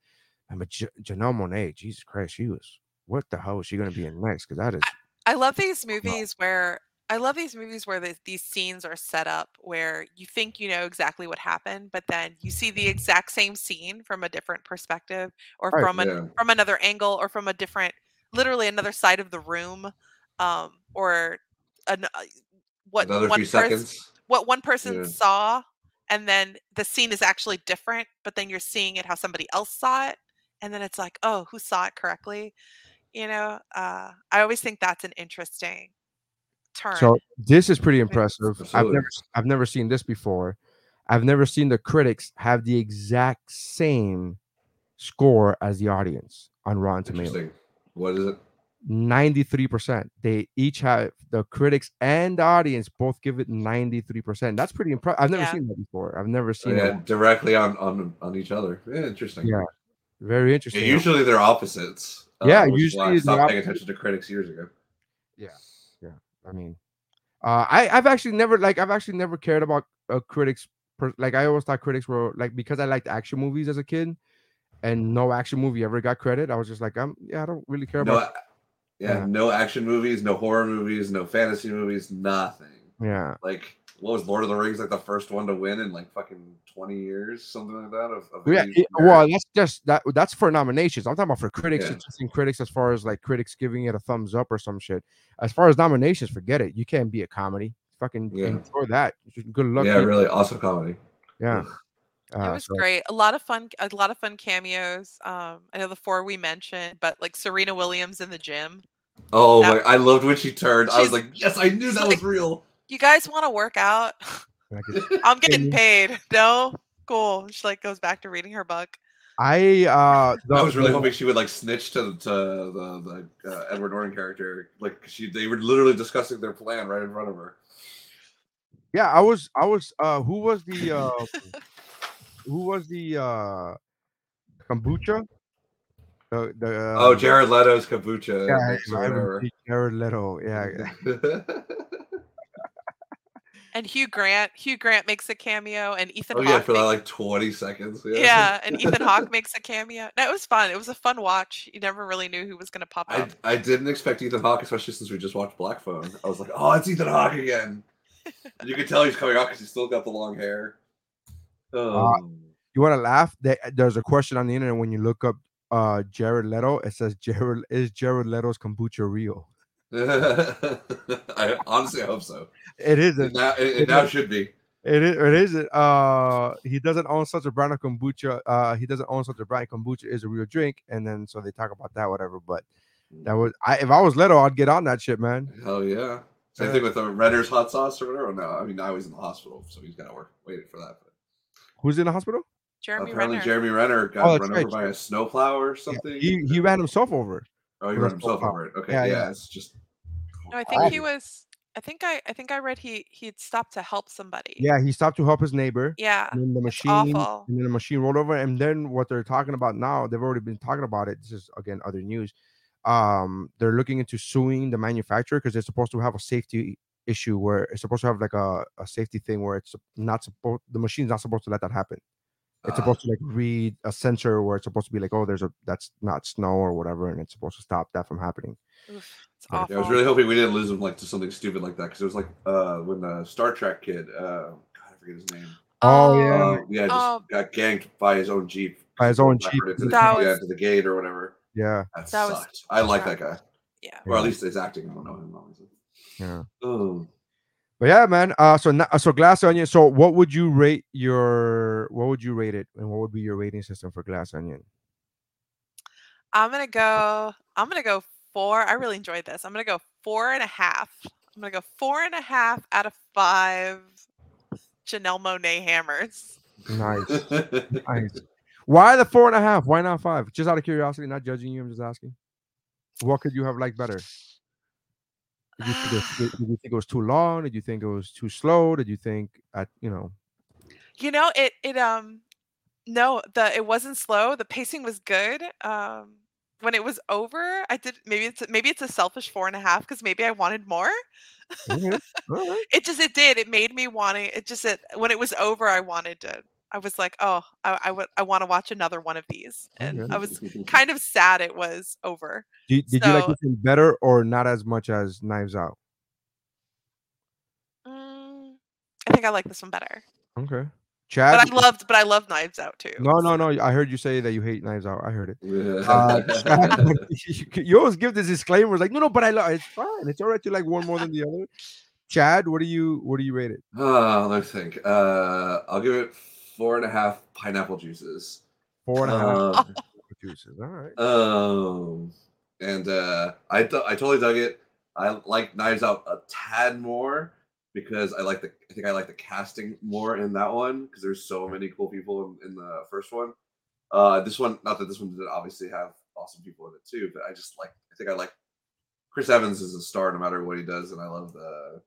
and but J- Janelle Monáe, Jesus Christ, she was what the hell is she gonna be in next? Because that is I love these movies where I love these movies where the, these scenes are set up where you think you know exactly what happened, but then you see the exact same scene from a different perspective, or Right, from an, yeah. from another angle, or from a different, literally another side of the room, um, or an, uh, what Another one few person seconds. what one person Yeah. saw and then the scene is actually different but then you're seeing it how somebody else saw it and then it's like oh who saw it correctly you know uh i always think that's an interesting turn So this is pretty impressive. I've never I've never seen this before. I've never seen the critics have the exact same score as the audience on Rotten Tomatoes. What is it? 93%. They each have the critics and the audience both give it 93%. That's pretty impressive. I've never Yeah. seen that before. I've never Oh, seen yeah, that. directly on on on each other. Yeah, interesting. Yeah, Very Yeah, interesting. usually they're opposites. uh, Yeah, which is I usually they're stopped paying opposite. attention to critics years ago. I mean, uh, I I've actually never like I've actually never cared about uh, critics. Per, like I always thought critics were like because I liked action movies as a kid, and no action movie ever got credit. I was just like, I'm yeah, I don't really care No, about. yeah, Yeah. no action movies, no horror movies, no fantasy movies, nothing. Yeah, Like what was Lord of the Rings like the first one to win in like fucking twenty years, something like that? Of, of yeah. any it- merit? well, that's just that. That's for nominations. I'm talking about for critics. Yeah. It's just in critics as far as like critics giving it a thumbs up or some shit. As far as nominations, forget it. You can't be a comedy. Fucking Yeah. enjoy that. Good luck. yeah, really awesome comedy. Yeah. Ugh. it Uh, was so- great a lot of fun a lot of fun cameos um i know the four we mentioned but like serena williams in the gym Oh That- my! I loved when she turned. I was like, yes, I knew that like- was real. You guys want to work out [LAUGHS] i'm getting paid [LAUGHS] no cool she like goes back to reading her book I uh, [LAUGHS] the, I was really the- hoping she would like snitch to to the the uh, Edward Norton character. Like she, they were literally discussing their plan right in front of her. Yeah, I was I was uh who was the uh who was the uh kombucha? The the oh, uh, Jared Leto's kombucha. yeah, mix or I remember whatever. Jared Leto. Yeah. And hugh grant hugh grant makes a cameo and ethan oh hawke yeah, for that like twenty seconds. Yeah. yeah and [LAUGHS] ethan hawke makes a cameo no it was fun it was a fun watch you never really knew who was going to pop I, up I didn't expect Ethan Hawke, especially since we just watched Black Phone. I was like, oh, it's Ethan Hawke again. [LAUGHS] You can tell he's coming out because he's still got the long hair. Um, You want to laugh? There's a question on the internet when you look up uh Jared Leto. It says Jared is Jared Leto's kombucha real? [LAUGHS] I honestly hope so. It It isn't. now, it, it now should be. It is. It isn't. Uh, he doesn't own such a brand of kombucha. Uh, he doesn't own such a brand. Kombucha is a real drink, and then so they talk about that, whatever. But that was. I if I was Leto, I'd get on that shit, man. Hell yeah. Same Yeah. thing with the Renner's hot sauce or whatever. No, I mean now he's in the hospital, so he's got to work waiting for that. But Who's in the hospital? jeremy apparently renner Jeremy Renner got Oh, that's run over by a snowplow or Yeah, something. He he ran himself over. Oh, he with a ran himself snowplow. over it. Okay, Yeah, yeah, yeah. it's just. no i think he was i think i i think i read he he'd stopped to help somebody Yeah, he stopped to help his neighbor. yeah And then the it's machine, awful. and then the machine rolled over. And then what they're talking about now, they've already been talking about it. This is again other news. Um, they're looking into suing the manufacturer because they're supposed to have a safety issue where it's supposed to have like a, a safety thing where it's not supposed the machine's not supposed to let that happen. It's Ah. supposed to like read a sensor where it's supposed to be like, oh, there's a that's not snow or whatever, and it's supposed to stop that from happening. Oof, it's Yeah, I awful Yeah, I was really hoping we didn't lose him like to something stupid like that because it was like uh when the Star Trek kid, uh, God, I forget his name. Oh, yeah. Uh, yeah, just Oh. got ganked by his own jeep. By his own Jeep. into the, That yeah, to the gate or whatever. Yeah, That, That was. I like that guy, yeah or at least his acting. I don't know him obviously. yeah. Oh, But yeah, man. Uh, so na- so Glass Onion. So what would you rate your? What would you rate it, and what would be your rating system for Glass Onion? i'm gonna go i'm gonna go four i really enjoyed this i'm gonna go four and a half i'm gonna go four and a half out of five janelle monáe hammers Nice, nice. [LAUGHS] Why the four and a half? Why not five? Just out of curiosity, not judging you. I'm just asking. What could you have liked better? Did you, think it, was- [GASPS] did you think it was too long? Did you think it was too slow? Did you think at you know? you know it it um no the it wasn't slow the pacing was good um when it was over i did maybe it's maybe it's a selfish four and a half because maybe i wanted more [LAUGHS] right. it just it did it made me want to it just it when it was over i wanted to i was like oh i, I would i want to watch another one of these and Okay. i was kind of sad it was over [LAUGHS] Did, did you like So- this one better or not as much as Knives Out? Mm, i think i like this one better Okay. Chad. But I loved, but I love Knives Out too. no, no, no. I heard you say that you hate Knives Out. I heard it. Yeah. Uh, [LAUGHS] [LAUGHS] Chad, you, you always give this disclaimer. Like, no, no, but I love. It's fine. It's all right to like one more than the other. Chad, what do you what do you rate it? Oh, let me think. Uh, I'll give it four and a half pineapple juices. Four and a half Um, juices. All right. Um, and uh, I th- I totally dug it. I like Knives Out a tad more because I like the I think I like the casting more in that one because there's so many cool people in, in the first one. Uh, this one, not that this one didn't obviously have awesome people in it too, but I just like I think I like Chris Evans is a star no matter what he does, and I love the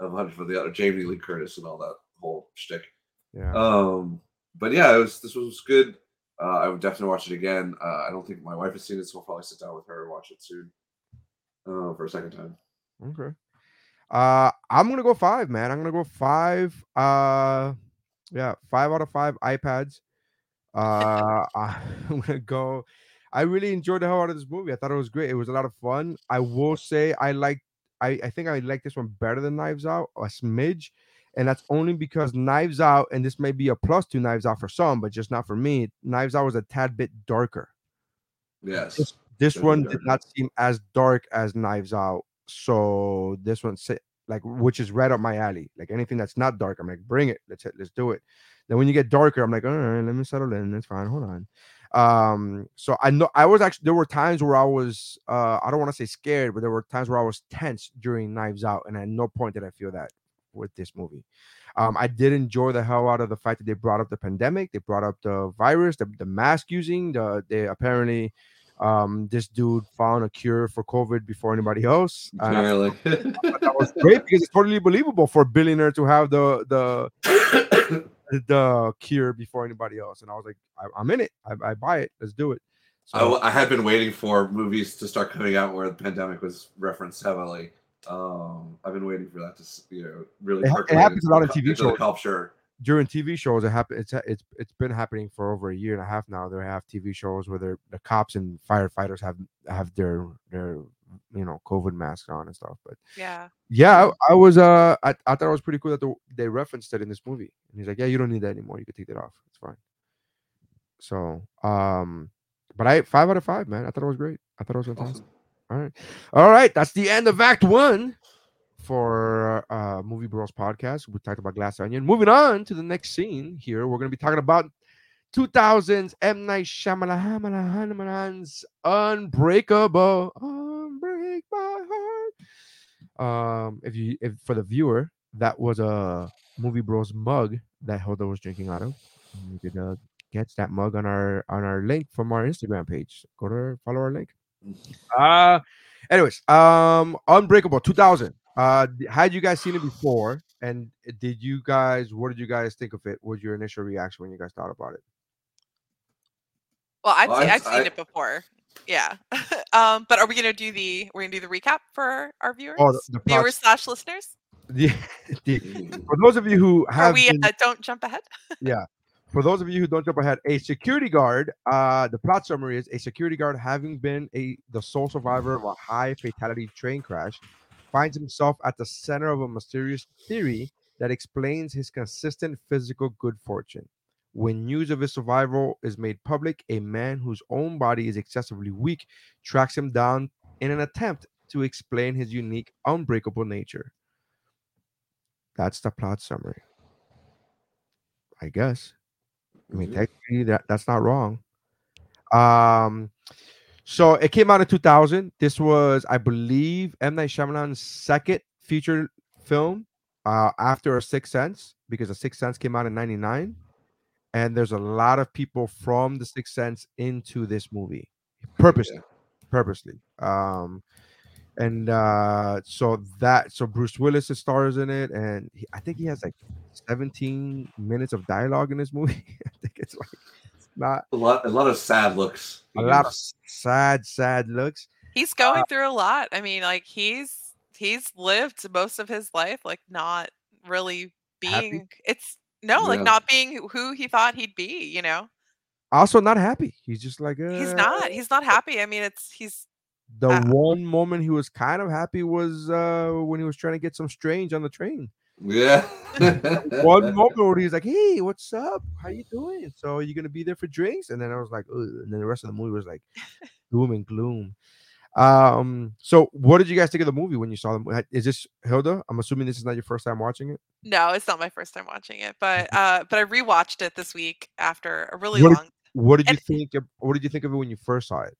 a bunch for the other Jamie Lee Curtis and all that whole shtick. Yeah. Um, but yeah, it was this was good. Uh, I would definitely watch it again. Uh, I don't think my wife has seen it, so I'll probably sit down with her and watch it soon. Uh, for a second time. Okay. Uh I'm gonna go five, man. I'm gonna go five. Uh yeah, five out of five iPads. Uh [LAUGHS] I'm gonna go. I really enjoyed the hell out of this movie. I thought it was great. It was a lot of fun. I will say I like I, I think I like this one better than Knives Out, a smidge. And that's only because Knives Out, and this may be a plus to Knives Out for some, but just not for me. Knives Out was a tad bit darker. Yes. This, this one darker. did not seem as dark as Knives Out. So this one like which is right up my alley. Like anything that's not dark, I'm like, bring it. Let's let's do it. Then when you get darker, I'm like, all right, let me settle in. That's fine. Hold on. Um, so I know I was actually there were times where I was uh I don't want to say scared, but there were times where I was tense during Knives Out, and at no point did I feel that with this movie. Um, I did enjoy the hell out of the fact that they brought up the pandemic, they brought up the virus, the, the mask using, the they apparently um this dude found a cure for COVID before anybody else. I thought [LAUGHS] that was great because it's totally believable for a billionaire to have the the [COUGHS] the cure before anybody else. And I was like, I, I'm in it. I, I buy it. Let's do it. I had been waiting for movies to start coming out where the pandemic was referenced heavily. Um, I've been waiting for that to you know really. It ha- it happens a lot the of cu- TV into the shows. culture. during TV shows, it happen. It's it's it's been happening for over a year and a half now. They have TV shows where they're, the cops and firefighters have have their their you know COVID masks on and stuff. But Yeah. yeah, I, I was uh I, I thought it was pretty cool that the, they referenced it in this movie. And he's like, yeah, you don't need that anymore. You can take that off. It's fine. So um, but I five out of five, man. I thought it was great. I thought it was fantastic. Awesome. All right. All right. That's the end of Act One for uh Movie Bros podcast. We talked about Glass Onion. Moving on to the next scene here, we're going to be talking about 2000's M. Night Shyamalan's Unbreakable. Unbreak my heart. Um, if you, if for the viewer, that was a Movie Bros mug that Hilda was drinking out of. You could uh, get that mug on our on our link from our Instagram page. Go to follow our link. Uh anyways, um Unbreakable 2000. Uh d- had you guys seen it before and did you guys what did you guys think of it? What was your initial reaction when you guys thought about it? Well, I've, Well, seen, I've- I've seen I- it before. Yeah. [LAUGHS] um, but are we gonna do the we're gonna do the recap for our viewers? Oh, the, the viewers slash listeners? [LAUGHS] the- the- for those of you who Are have we been- uh, don't jump ahead? For those of you who don't jump ahead, a security guard, uh, the plot summary is a security guard having been a the sole survivor of a high fatality train crash, finds himself at the center of a mysterious theory that explains his consistent physical good fortune. When news of his survival is made public, a man whose own body is excessively weak tracks him down in an attempt to explain his unique, unbreakable nature. That's the plot summary. I guess. I mean, Mhm. technically, that that's not wrong. Um, so it came out in 2000. This was, I believe, M Night Shyamalan's second feature film uh, after A Sixth Sense, because A Sixth Sense came out in '99, and there's a lot of people from The Sixth Sense into this movie, purposely, Yeah. purposely. Um, and uh, so that so Bruce Willis stars in it, and he, I think he has like 17 minutes of dialogue in this movie. [LAUGHS] I think it's like it's not A lot, a lot of sad looks. a lot of sad, sad looks. He's going through a lot. I mean, like he's he's lived most of his life like not really Happy? being it's no, like not being who he thought he'd be, you know. Also, not happy. He's just like He's "Uh." not. He's not happy. I mean, it's he's The uh, one moment he was kind of happy was uh when he was trying to get some strange on the train. Yeah. One [LAUGHS] moment where he's like, "Hey, what's up? How you doing? So are you gonna be there for drinks?" And then I was like, Ugh. and then the rest of the movie was like [LAUGHS] doom and gloom. Um, so what did you guys think of the movie when you saw them? Is this Hilda? I'm assuming this is not your first time watching it. No, it's not my first time watching it, but uh, but I rewatched it this week after a really What did- long. What did you And- think? Of, what did you think of it when you first saw it?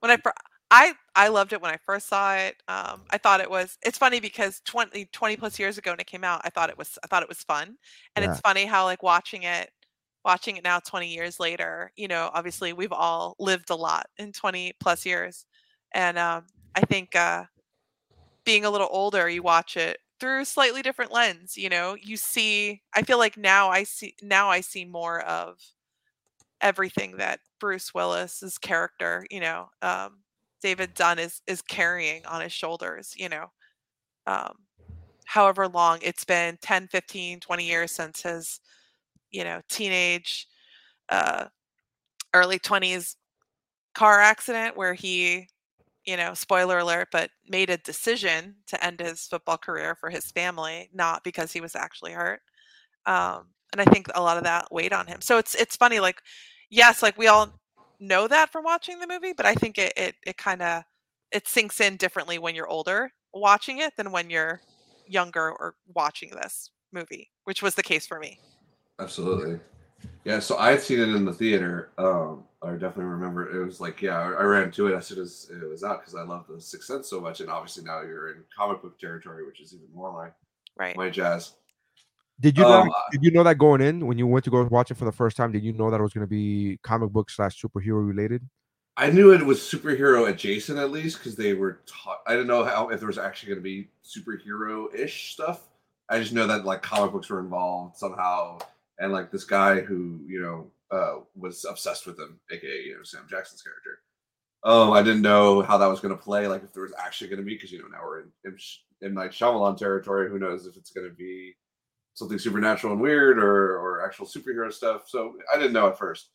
When I I I loved it when I first saw it. Um, I thought it was. It's funny because 20, 20 plus years ago when it came out, I thought it was. I thought it was fun, and Yeah. it's funny how like watching it, watching it now twenty years later. You know, obviously we've all lived a lot in twenty plus years, and um, I think uh, being a little older, you watch it through a slightly different lens. You know, you see. I feel like now I see now I see more of everything that Bruce Willis's character, you know, um, David Dunn is is carrying on his shoulders, you know. Um, however long it's been 10, 15, 20 years since his, you know, teenage uh early 20s car accident where he, you know, spoiler alert, but made a decision to end his football career for his family, not because he was actually hurt. Um, and I think a lot of that weighed on him. So it's it's funny, like, yes, like we all know that from watching the movie, but I think it it, it kind of it sinks in differently when you're older watching it than when you're younger or watching this movie, which was the case for me. Absolutely. Yeah, so I had seen it in the theater. Um, I definitely remember it was like, yeah, I, I ran to it as soon as it was out because I love the Sixth Sense so much, and obviously now you're in comic book territory, which is even more my Right. my jazz. Did you Um, know, did you know that going in when you went to go watch it for the first time? Did you know that it was going to be comic book slash superhero related? I knew it was superhero adjacent at least because they were taught. I didn't know how if there was actually going to be superhero ish stuff. I just know that like comic books were involved somehow, and like this guy who you know uh, was obsessed with him, aka you know Sam Jackson's character. Um, I didn't know how that was going to play. Like if there was actually going to be because you know now we're in in M. Night Shyamalan territory. Who knows if it's going to be something supernatural and weird or or actual superhero stuff. So I didn't know at first.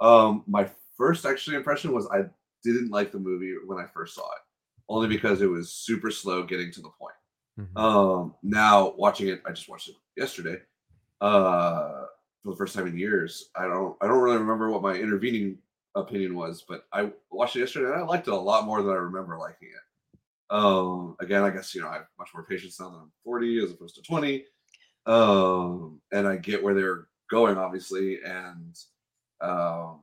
Um, my first actually impression was I didn't like the movie when I first saw it, only because it was super slow getting to the point. Mhm. Um, now watching it, I just watched it yesterday. Uh, for the first time in years. I don't I don't really remember what my intervening opinion was, but I watched it yesterday and I liked it a lot more than I remember liking it. Um, again, I guess you know I have much more patience now that I'm 40 as opposed to 20. Um, and I get where they're going, obviously, and um,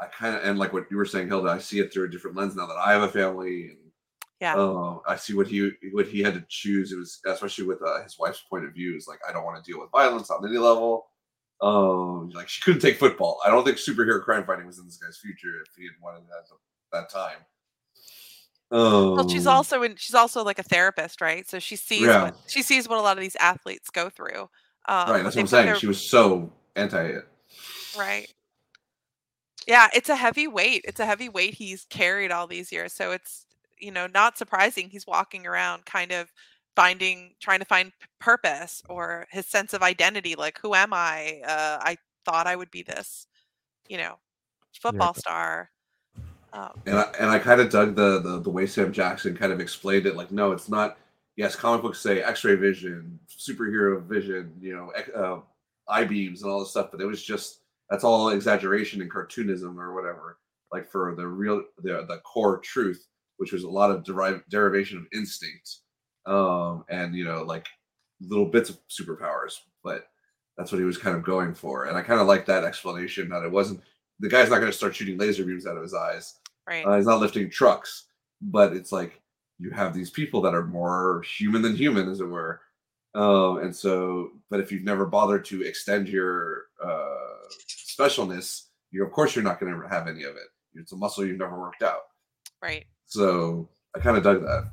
I kind of and like what you were saying, Hilda, I see it through a different lens now that I have a family and Yeah. um, I see what he what he had to choose. It was especially with uh, his wife's point of view is like I don't want to deal with violence on any level. Um, like she couldn't take football. I don't think superhero crime fighting was in this guy's future if he had wanted that at that time. Um, Well, she's also in. She's also like a therapist, right? So she sees Yeah. what she sees what a lot of these athletes go through. Um, right. That's what I'm saying. their- She was so anti it. Right. Yeah, it's a heavy weight. It's a heavy weight he's carried all these years. So it's, you know, not surprising he's walking around kind of finding trying to find purpose or his sense of identity like who am I? Uh I thought I would be this, you know, football star. Um, and I, and I kind of dug the, the the way Sam Jackson kind of explained it. Like, no, it's not. Yes, comic books say X-ray vision, superhero vision, you know, uh, eye beams and all this stuff, but it was just that's all exaggeration and cartoonism or whatever. Like for the real the the core truth, which was a lot of derive derivation of instinct, um, and you know, like little bits of superpowers. But that's what he was kind of going for, and I kind of like that explanation that it wasn't the guy's not going to start shooting laser beams out of his eyes right. uh, he's not lifting trucks, but it's like you have these people that are more human than human, as it were. Um, and so, but if you've never bothered to extend your uh, specialness, you of course you're not going to have any of it. It's a muscle you've never worked out. right. So I kind of dug that.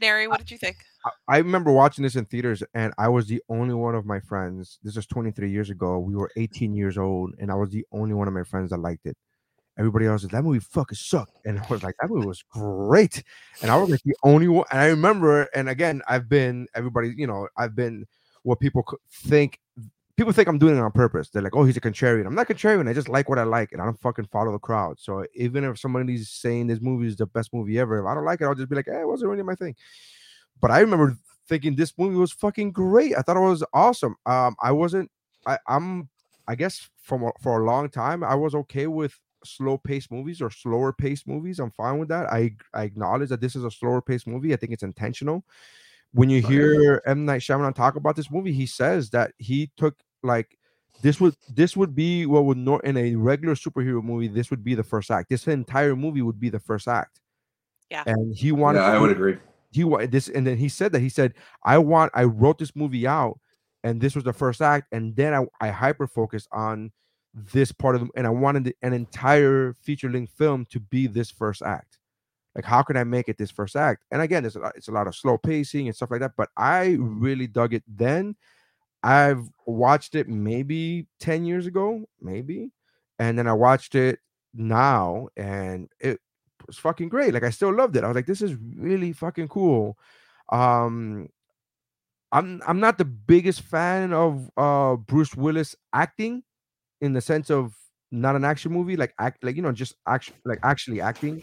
Nery, what did you think? I- I remember watching this in theaters, and I was the only one of my friends. This was 23 years ago. We were 18 years old, and I was the only one of my friends that liked it. Everybody else that movie fucking sucked, and I was like, that movie was great, and I was like the only one. And I remember, and again, I've been everybody, you know, I've been what people think. People think I'm doing it on purpose. They're like, "Oh, he's a contrarian." I'm not contrarian. I just like what I like, and I don't fucking follow the crowd. So even if somebody's saying this movie is the best movie ever, if I don't like it, I'll just be like, "Eh, it wasn't really my thing." But I remember thinking this movie was fucking great. I thought it was awesome. Um, I wasn't. I, I'm. I guess from for a long time, I was okay with slow paced movies or slower paced movies. I'm fine with that. I I acknowledge that this is a slower paced movie. I think it's intentional. When you hear M Night Shyamalan talk about this movie, he says that he took like this would this would be what would not in a regular superhero movie. This would be the first act. This entire movie would be the first act. Yeah. and he wanted. Yeah, I would agree. he wa- this and then he said that he said i want i wrote this movie out and this was the first act and then i, I hyper focused on this part of the and i wanted an entire feature length film to be this first act like how can i make it this first act and again it's a lot, it's a lot of slow pacing and stuff like that but i really dug it then i've watched it maybe 10 years ago maybe and then i watched it now and it was fucking great. Like I still loved it. I was like, this is really fucking cool. Um I'm I'm not the biggest fan of uh Bruce Willis acting in the sense of not an action movie, like act like you know, just action like actually acting.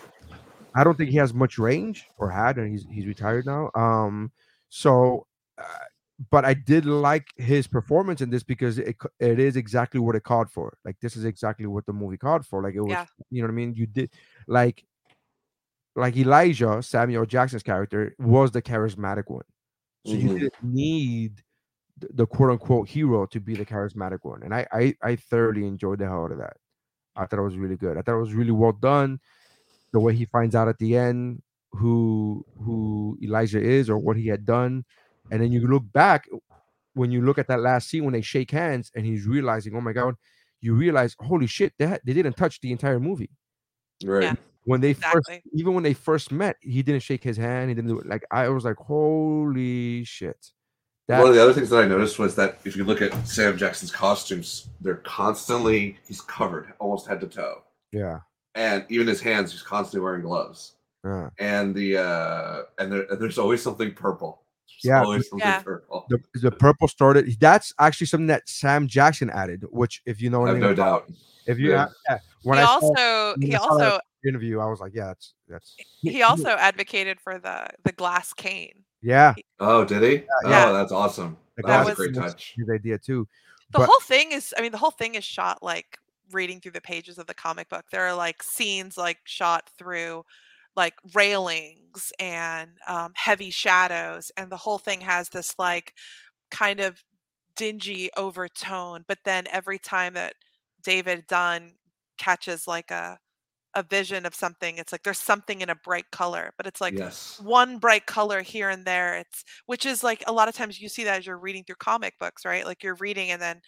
I don't think he has much range or had, and he's he's retired now. Um, so, uh, but I did like his performance in this because it it is exactly what it called for. Like this is exactly what the movie called for. Like it was, Yeah. you know what I mean. You did like like Elijah Samuel Jackson's character was the charismatic one, so you Mhm. didn't need the, the quote unquote hero to be the charismatic one, and I, I I thoroughly enjoyed the hell out of that. I thought it was really good. I thought it was really well done. The way he finds out at the end who who Elijah is or what he had done, and then you look back when you look at that last scene when they shake hands and he's realizing, oh my god, you realize, holy shit, they had- they didn't touch the entire movie Right. Yeah. when they first even when they first met he didn't shake his hand he didn't do it like i was like holy shit that One of the other things that I noticed was that if you look at Sam Jackson's costumes, they're constantly he's covered almost head to toe, yeah and even his hands he's constantly wearing gloves. yeah And the uh and, there, there's always something purple. There's Yeah. always something Yeah. purple. the, the purple started that's actually something that sam jackson added which if you know I have anything no about- doubt. if you Yeah. yeah, when he i saw also when he I also interview i was like yeah that's that's he also advocated for the the glass cane. Yeah Oh, did he? Yeah. Oh, that's awesome. the That That was a great touch. his idea too The But- whole thing is I mean the whole thing is shot like reading through the pages of the comic book. There are like scenes like shot through like railings and um, heavy shadows and the whole thing has this like kind of dingy overtone but then every time that david dunn catches like a a vision of something it's like there's something in a bright color but it's like yes. one bright color here and there it's which is like a lot of times you see that as you're reading through comic books right like you're reading and then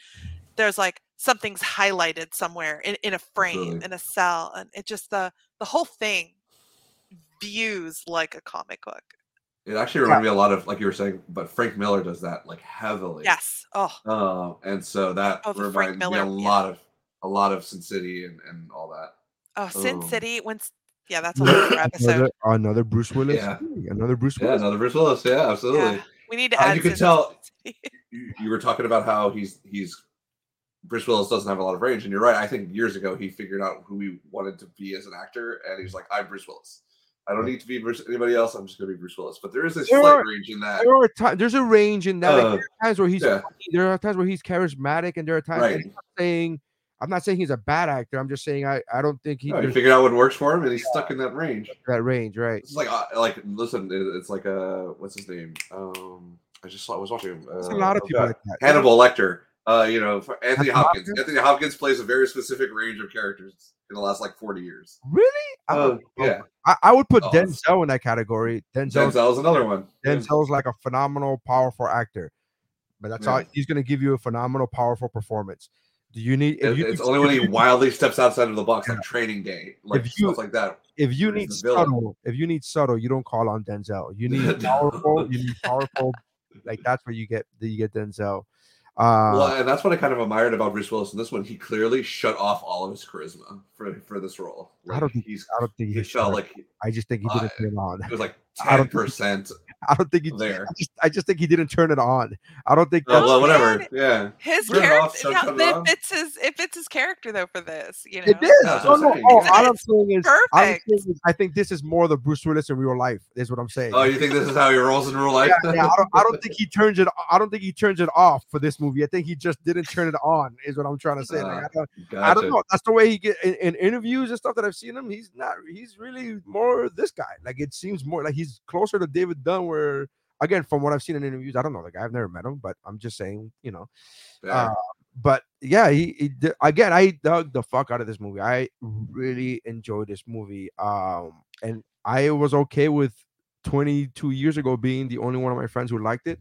there's like something's highlighted somewhere in, in a frame Absolutely. in a cell and it just the the whole thing views like a comic book It actually reminded me a lot of like you were saying, but Frank Miller does that like heavily. yes oh Uh, and so that Oh, reminds me a Miller, yeah. lot of a lot of Sin City and, and all that. Oh sin Um, city when yeah that's a whole [COUGHS] other episode another, another bruce willis Yeah. movie, another bruce Yeah, willis another Bruce Willis. Yeah, absolutely. yeah we need to Uh, add you could Sin tell- You, you were talking about how he's he's Bruce Willis doesn't have a lot of range, and you're right. I think years ago he figured out who he wanted to be as an actor, and he's like, "I'm Bruce Willis. I don't need to be Bruce, anybody else. I'm just going to be Bruce Willis." But there is a There slight are- range in that. there are times there's a range in that like, Uh, there are times where he's yeah. there are times where he's charismatic and there are times Right. I'm saying i'm not saying he's a bad actor i'm just saying i i don't think he No, he figured out what works for him, and he's stuck in that range. that range right It's like uh, like listen, it's like uh, what's his name? Um, I just saw, I was watching. uh, a lot of oh, people like that Hannibal Lecter. Uh, you know, for Anthony Hopkins. Hopkins? Anthony Hopkins plays a very specific range of characters in the last like forty years. really I Oh, would- yeah. I, I would put Oh, denzel in that category denzel Denzel's another one. denzel's like a phenomenal powerful actor but that's all he's going to give you a phenomenal powerful performance do you need It- you it's only when he wildly steps outside of the box, on Training Day, like If you- stuff like that. if you need subtle, if you need subtle, you don't call on Denzel. You need [LAUGHS] powerful, you need [LAUGHS] powerful. Like that's where you get you get Denzel. Uh, well, and that's what I kind of admired about Bruce Willis in this one. He clearly shut off all of his charisma for for this role. I don't think- he's. I don't think He he's felt like I just think he didn't uh, turn on. it was like [LAUGHS] ten percent I don't think he. there. I just, I just think he didn't turn it on. I don't think. Oh, well, oh, whatever. man. Yeah. His Turn it off, character, yeah, turn it it fits his it fits his character though for this. You know, It is. That's No, what I'm no. saying, Oh, all I'm It's saying is, all I'm perfect. saying is, I think this is more the Bruce Willis in real life. Is what I'm saying. Oh, you think this is how he rolls in real life? yeah, yeah, I don't, I don't think [LAUGHS] he turns it. I don't think he turns it off for this movie. I think he just didn't turn it on. Is what I'm trying to say. Like, ah, I, don't, I don't know. That's the way he get in, in interviews and stuff that I've seen him. He's not. He's really more this guy. Like it seems more like he's closer to David Dunn. Where again, from what I've seen in interviews, I don't know the guy. I've never met him, but I'm just saying. You know. Yeah. Uh, but yeah, he, he di- again. I dug the fuck out of this movie. I really enjoyed this movie. Um, and I was okay with 22 years ago being the only one of my friends who liked it.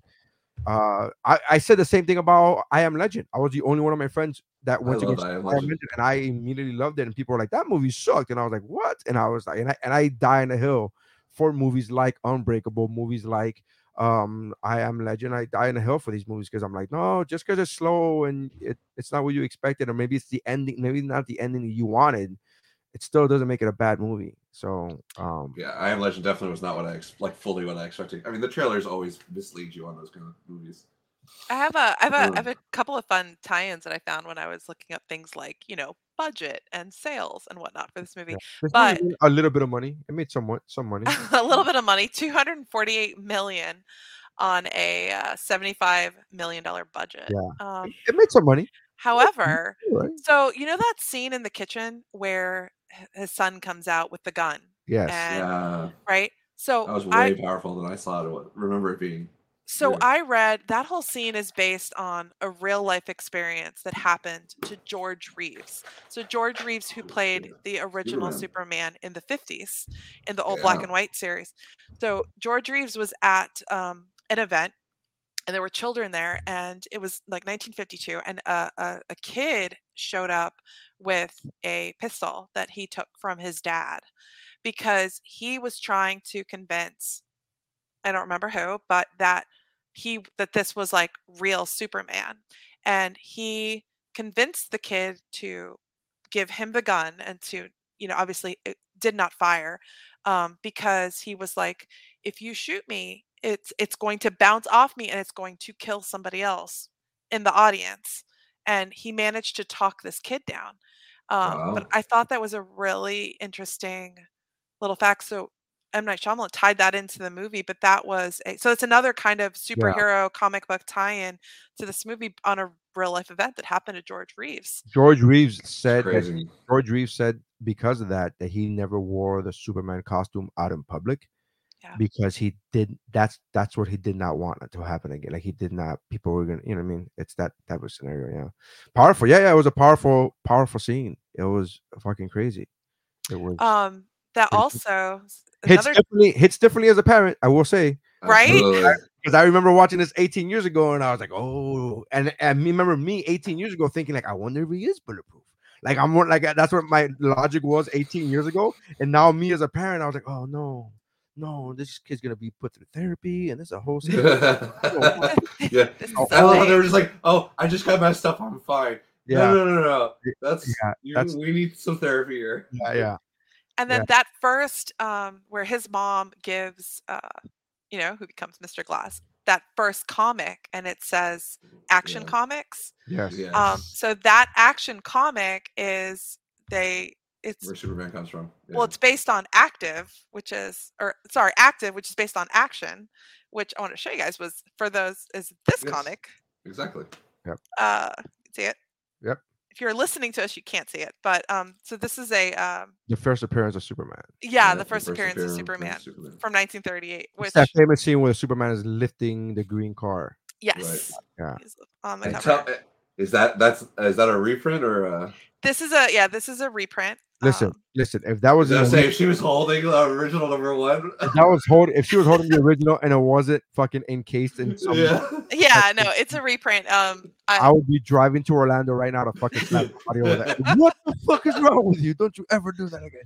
Uh, I, I said the same thing about I Am Legend. I was the only one of my friends that went to go I Am Legend. Legend, and I immediately loved it. And people were like, "That movie sucked," and I was like, "What?" And I was like, and I and I die in the hill for movies like Unbreakable, movies like um I Am Legend. I die in the hell for these movies because I'm like, no, just because it's slow and it, it's not what you expected, or maybe it's the ending, maybe not the ending you wanted. It still doesn't make it a bad movie. So um Yeah, I Am Legend definitely was not what I ex- like fully what I expected. I mean, the trailers always mislead you on those kind of movies. I have a I have a I Um, have a couple of fun tie-ins that I found when I was looking up things like you know budget and sales and whatnot for this movie. this movie But- made a little bit of money. It made somewhat some money. [LAUGHS] a little bit of money, 248 million on a uh, 75 million dollar budget. Um, It made some money. however, Right? so you know that scene in the kitchen where h- his son comes out with the gun, Yes. and yeah, right? So that was I way powerful than I thought it. Remember it being. So yeah. I read that whole scene is based on a real life experience that happened to George Reeves. So George Reeves, who played the original Superman. Superman in the 50s in the old black and white series. So George Reeves was at um, an event and there were children there and it was like 1952 and a, a, a kid showed up with a pistol that he took from his dad because he was trying to convince I don't remember who, but that he that this was like real Superman. And he convinced the kid to give him the gun and to, you know, obviously it did not fire um, because he was like, if you shoot me, it's it's going to bounce off me and it's going to kill somebody else in the audience. And he managed to talk this kid down. Um, But I thought that was a really interesting little fact. So M Night Shyamalan tied that into the movie, but that was a, so it's another kind of superhero comic book tie-in to this movie on a real life event that happened to George Reeves. George Reeves said that George Reeves said because of that that he never wore the Superman costume out in public Yeah. because he did that's that's what he did not want to happen again. Like he did not people were gonna you know what I mean? It's that type of scenario, yeah. Powerful. Yeah, yeah, it was a powerful, powerful scene. It was fucking crazy. It was Um, that also hits another differently hits differently as a parent, I will say. Right? Because I remember watching this 18 years ago and I was like, oh, and, and me remember me 18 years ago thinking, like, I wonder if he is bulletproof. Like, I'm more like that's what my logic was 18 years ago. And now, me as a parent, I was like, oh, no, no, this kid's gonna be put through therapy and this is a whole scene. [LAUGHS] yeah. [LAUGHS] This Oh, I love how they were just like, "Oh, I just got messed up. I'm fine." yeah, No, no, no, no. That's, Yeah, you, that's- we need some therapy here. yeah, yeah. And then Yeah. that first, um, where his mom gives, uh, you know, who becomes Mr. Glass, that first comic, and it says Action Yeah. Comics. Yes. Yeah. Um, so that Action comic is they, it's Where Superman comes from. Yeah. well, it's based on Active, which is, or sorry, Active, which is based on Action, which I want to show you guys was for those is this Yes. comic. exactly. Uh, see it. Yep. If you're listening to us, you can't see it, but um, so this is a um, The first appearance of Superman. yeah, Yeah, the first appearance of Superman Superman. from 1938, which It's that famous scene where Superman is lifting the green car. yes, Yeah. on the cover. tell- is that that's is that a reprint or uh this is a yeah, this is a reprint. Listen, um, listen. If that was was in say if she was holding the original number one? if that was holding, if she was holding the original and it wasn't fucking encased in [LAUGHS] some yeah. yeah, no, it's a reprint. Um, I I, would be driving to Orlando right now to fucking slap [LAUGHS] somebody over that. What the fuck is wrong with you? Don't you ever do that again?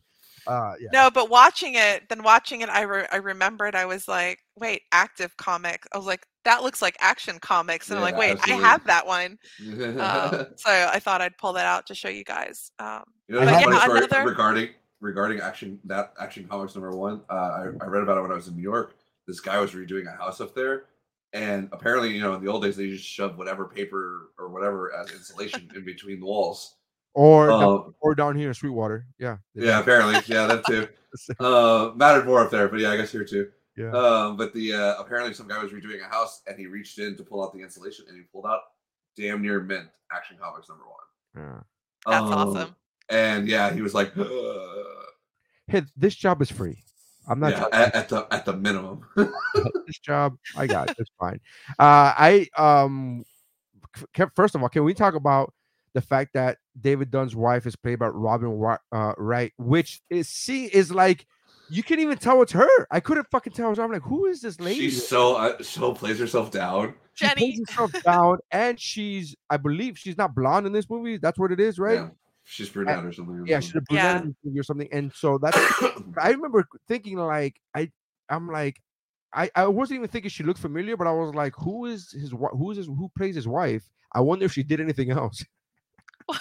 Uh, yeah. no, but watching it, then watching it, I re- I remembered I was like, wait, Active Comic. I was like, that looks like Action Comics, and I'm like, wait, absolutely. I have that one. Um, [LAUGHS] so I thought I'd pull that out to show you guys. Um, You know, But yeah, story another- regarding regarding action that action comics number one. Uh, I, I read about it when I was in New York. this guy was redoing a house up there, and apparently, you know, in the old days they just shoved whatever paper or whatever as insulation in between the walls. Or down, Um, or down here in Sweetwater. Yeah. yeah, apparently, yeah, that too. [LAUGHS] Uh, mattered more up there, but yeah, I guess here too. Yeah. Um, but the uh, apparently some guy was redoing a house and he reached in to pull out the insulation and he pulled out damn near mint Action Comics number one. yeah. That's Um, awesome. And yeah, he was like, Hey, this job is free. I'm not yeah, at, at the at the minimum. [LAUGHS] this job. I got it. It's fine. Uh, I um, f- first of all, can we talk about the fact that David Dunn's wife is played by Robin Wa- uh, Wright, which is see is like you can't even tell it's her. I couldn't fucking tell. It's her. I'm like, who is this lady? She's so uh, so plays herself down. she Jenny. plays herself down, and she's, I believe, she's not blonde in this movie. That's what it is, right? Yeah, she's brunette or something. Yeah, she's a brunette Yeah. in or something. And so that's [COUGHS] I remember thinking like I I'm like I, I wasn't even thinking she looked familiar, but I was like, who is his wi- who is his who plays his wife? I wonder if she did anything else. [LAUGHS]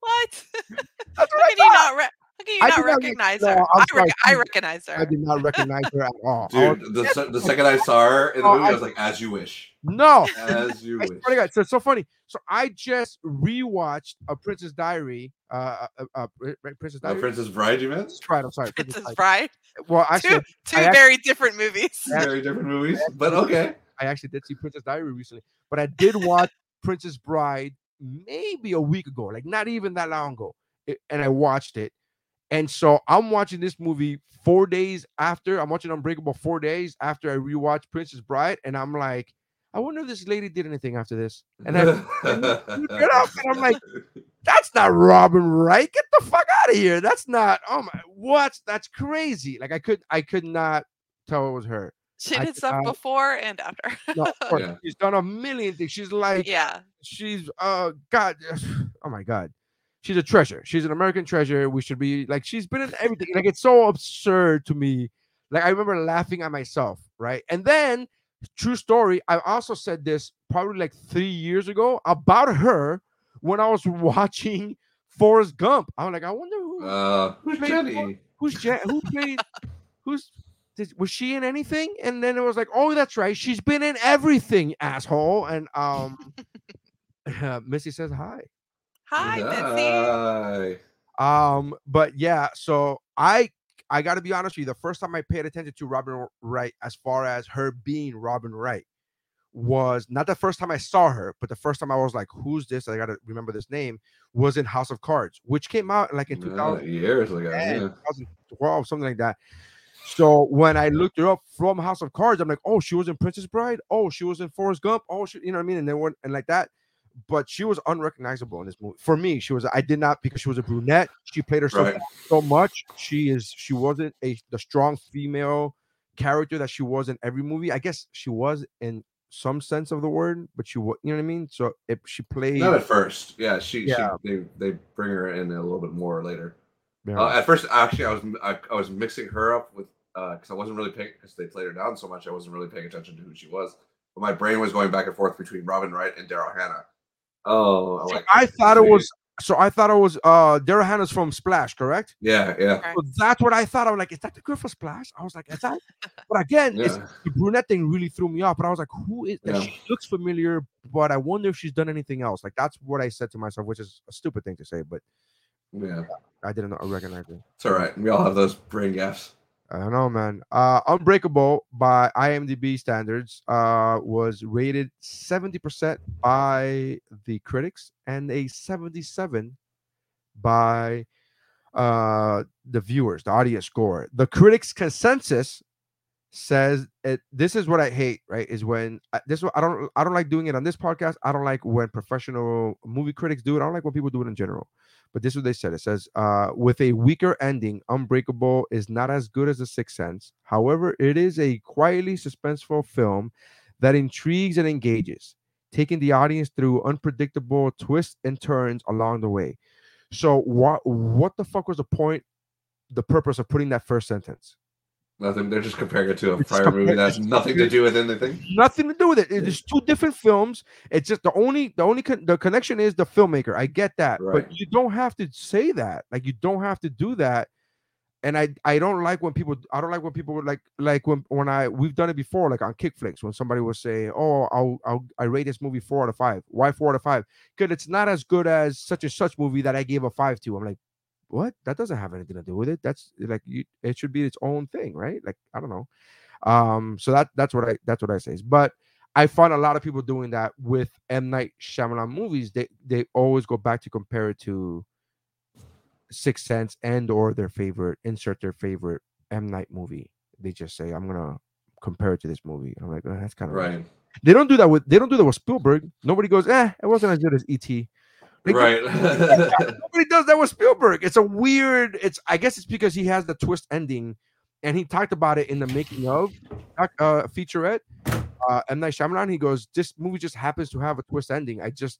What? That's How I can you not? Re- how can you I not did not rec- recognize no, her? I'm rec- I recognize her. I did not recognize her at all. Dude, the, the [LAUGHS] second I saw her in the movie, I, I- was like, "As you wish, no, as you [LAUGHS] wish." swear to God. So it's so funny. So I just rewatched A Princess Diary. Uh, uh, uh, Pri- Pri- Princess Uh, Diary. Princess Bride, you meant? That's right. I'm sorry. Princess Princess Diary. Bride. Well, actually, Two, two I act- very different movies. Very different movies, but okay. I actually did see Princess Diary recently, but I did watch Princess Bride maybe a week ago, like not even that long ago, It- and I watched it. And so I'm watching this movie four days after I'm watching Unbreakable four days after I rewatched Princess Bride, and I'm like, I wonder if this lady did anything after this. And I [LAUGHS] get up and I'm like, that's not Robin Wright. Get the fuck out of here. That's not. Oh my, what? That's crazy. Like I could, I could not tell it was her. She I did did stuff not- before and after. No, [LAUGHS] Yeah. she's done a million things. She's like, yeah. she's uh god [SIGHS] oh my god she's a treasure she's an american treasure we should be like she's been in everything like it's so absurd to me like i remember laughing at myself right and then true story i also said this probably like three years ago about her when i was [LAUGHS] watching Forrest Gump. I'm like, I wonder who, Uh, who's Jenny? who's Jen, who played, who's did, was she in anything? And then it was like, oh, that's right, she's been in everything, asshole. And um, [LAUGHS] Missy says hi. Hi, Missy. Hi. Um, but yeah, so I I gotta be honest with you. The first time I paid attention to Robin Wright, as far as her being Robin Wright, was not the first time I saw her, but the first time I was like, "Who's this?" I gotta remember this name. Was in House of Cards, which came out like in Yeah, 2000, years ago. Yeah. 2012, something like that. So when I looked her up from House of Cards, I'm like, oh, she was in Princess Bride. Oh, she was in Forrest Gump. Oh, she, you know what I mean? And then one and like that. But she was unrecognizable in this movie. For me, she was. I did not because she was a brunette. She played herself Right. so much. She is. She wasn't a the strong female character that she was in every movie. I guess she was in some sense of the word, but she. You know what I mean? So if she played, Not at first. Yeah, she, Yeah. she they they bring her in a little bit more later. Yeah. Uh, at first, actually, I was I, I was mixing her up with because I wasn't really paying because they played her down so much. I wasn't really paying attention to who she was. But my brain was going back and forth between Robin Wright and Daryl Hannah. Oh, I'm So like, I thought it was. So I thought it was. Uh, Daryl Hannah's from Splash, correct? Yeah, yeah, Correct. So that's what I thought. I was like, is that the girl for Splash? I was like, is that? [LAUGHS] But again, it's, yeah. the brunette thing really threw me off. But I was like, who is that? Yeah. She looks familiar, but I wonder if she's done anything else. Like that's what I said to myself, which is a stupid thing to say, but yeah. I didn't recognize it. It's all right. We all have those brain gaps. I don't know, man. Uh, Unbreakable by IMDb standards uh, was rated 70% by the critics and a 77 by uh, the viewers, the audience score. The critics' consensus says it. This is what I hate. Right? Is when I, this. is I don't. I don't like doing it on this podcast. I don't like when professional movie critics do it. I don't like when people do it in general. But this is what they said. It says, uh, with a weaker ending, Unbreakable is not as good as The Sixth Sense. However, it is a quietly suspenseful film that intrigues and engages, taking the audience through unpredictable twists and turns along the way. So, what what the fuck was the point, the purpose of putting that first sentence? Nothing. They're just comparing it to a It's prior movie that has nothing to do with anything. Nothing to do with it. It's two different films. It's just the only the only con- the connection is the filmmaker. I get that, Right. but you don't have to say that. Like you don't have to do that. and I I don't like when people I don't like when people would like like when when I we've done it before like on Kickflix when somebody was say oh I'll I'll I rate this movie four out of five why four out of five because it's not as good as such and such movie that I gave a five to I'm like what that doesn't have anything to do with it that's like you it should be its own thing right like I don't know um so that that's what I that's what I say but I find a lot of people doing that with M Night Shyamalan movies they they always go back to compare it to Sixth Sense and or their favorite insert their favorite M Night movie. They just say I'm gonna compare it to this movie. I'm like, oh, that's kind of Right. They don't do that with they don't do that with Spielberg. Nobody goes, eh, it wasn't as good as ET. Like, Right. [LAUGHS] Nobody does that with Spielberg. It's a weird. It's I guess it's because he has the twist ending, and he talked about it in the making of uh, featurette. Uh, M Night Shyamalan. He goes, this movie just happens to have a twist ending. I just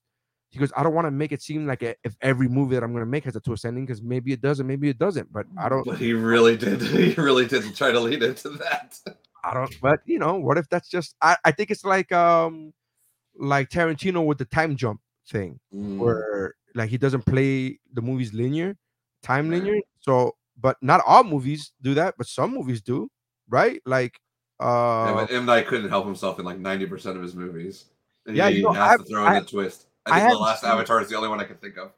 he goes, I don't want to make it seem like a, if every movie that I'm going to make has a twist ending because maybe it doesn't, maybe it doesn't. But I don't, But he really did. [LAUGHS] He really did try to lead into that. I don't. But you know, what if that's just? I, I think it's like um, like Tarantino with the time jump thing. Mm. where like he doesn't play the movies linear, time linear. So, but not all movies do that, but some movies do, right? Like, uh, but M Night couldn't help himself in like ninety percent of his movies. And Yeah, he you know, has I- to throw in I- the twist. I I think the last seen- Avatar is the only one I can think of.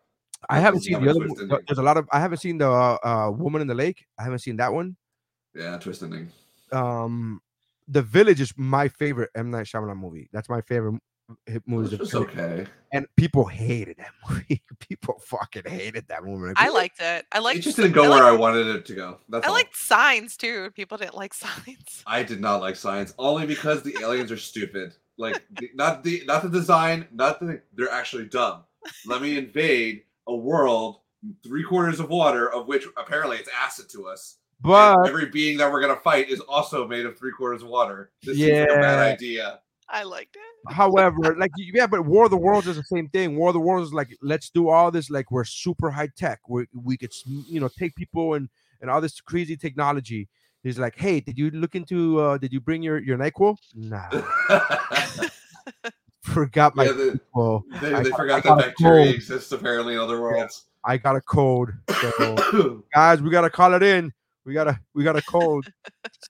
I haven't seen the other. ending. There's a lot of. I haven't seen the uh, Woman in the Lake. I haven't seen that one. Yeah, twist ending. Um, The Village is my favorite M Night Shyamalan movie. That's my favorite hit movie. It's is just okay. And people hated that [LAUGHS] movie. people fucking hated that movie. Like, I liked it. I liked. it just didn't go I where liked, I wanted it to go. That's I all. liked signs too. People didn't like [LAUGHS] signs. I did not like Signs only because the aliens are stupid. Like the, not the not the design, not the they're actually dumb. Let me invade a world three quarters of water, of which apparently it's acid to us. and But every being that we're gonna fight is also made of three quarters of water. This seems like a bad idea. I liked it. However, like yeah, but War of the Worlds is the same thing. War of the Worlds is like let's do all this like we're super high tech. We we could you know take people and and all this crazy technology. He's like, hey, did you look into? uh Did you bring your your Nyquil? Nah, [LAUGHS] [LAUGHS] forgot my yeah, the, Nyquil. they, I they got- forgot I got that bacteria exists apparently in other worlds. I got a code. So [COUGHS] guys, we gotta call it in. We gotta we got a code. [LAUGHS]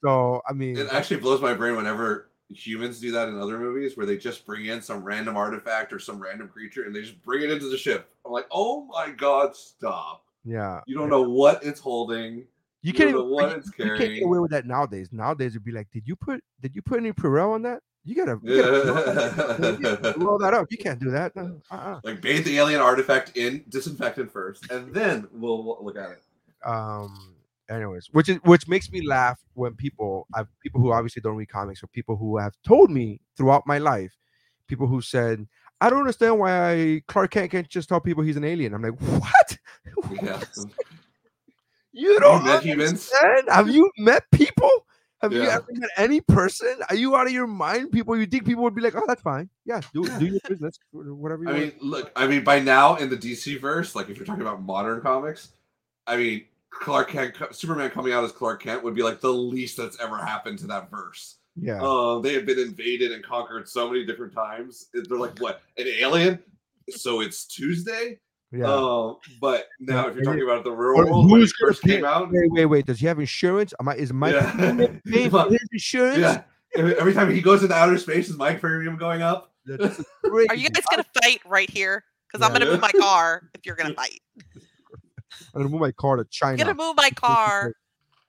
So I mean, It actually blows my brain whenever humans do that in other movies where they just bring in some random artifact or some random creature and they just bring it into the ship. I'm like, oh my god, stop. yeah, You don't know what it's holding. you you can't don't even what you, it's you can't get away with that nowadays. Nowadays it'd be like, did you put did you put any Purell on that? You gotta, you gotta Yeah. [LAUGHS] roll that up. You can't do that. No, uh-uh. like bathe the alien artifact in disinfectant first, and then we'll, we'll look at it. um anyways which is which makes me laugh when people i've people who obviously don't read comics or people who have told me throughout my life people who said i don't understand why clark kent can't just tell people he's an alien. I'm like [LAUGHS] [LAUGHS] what? Yeah. you don't humans? understand? have you met people? Have you ever met any person? Are you out of your mind people? You think people would be like oh that's fine yeah do, do your business whatever you I want. mean, look, I mean, by now in the DC verse, like if you're talking about modern comics, I mean, Clark Kent, Superman coming out as Clark Kent would be like the least that's ever happened to that verse. yeah Um, they have been invaded and conquered so many different times. They're like, what, an alien? So it's Tuesday? yeah Um, but now Yeah, if you're talking about the real Or world when it who's gonna first pay- came out, wait wait wait does he have insurance am i is my Yeah. paying [LAUGHS] for his insurance yeah. Every every time he goes into outer space, is my premium going up? [LAUGHS] Are you guys gonna fight right here? Because I'm gonna move my car if you're gonna [LAUGHS] fight. I'm gonna move my car to China. I'm China. gonna move my car.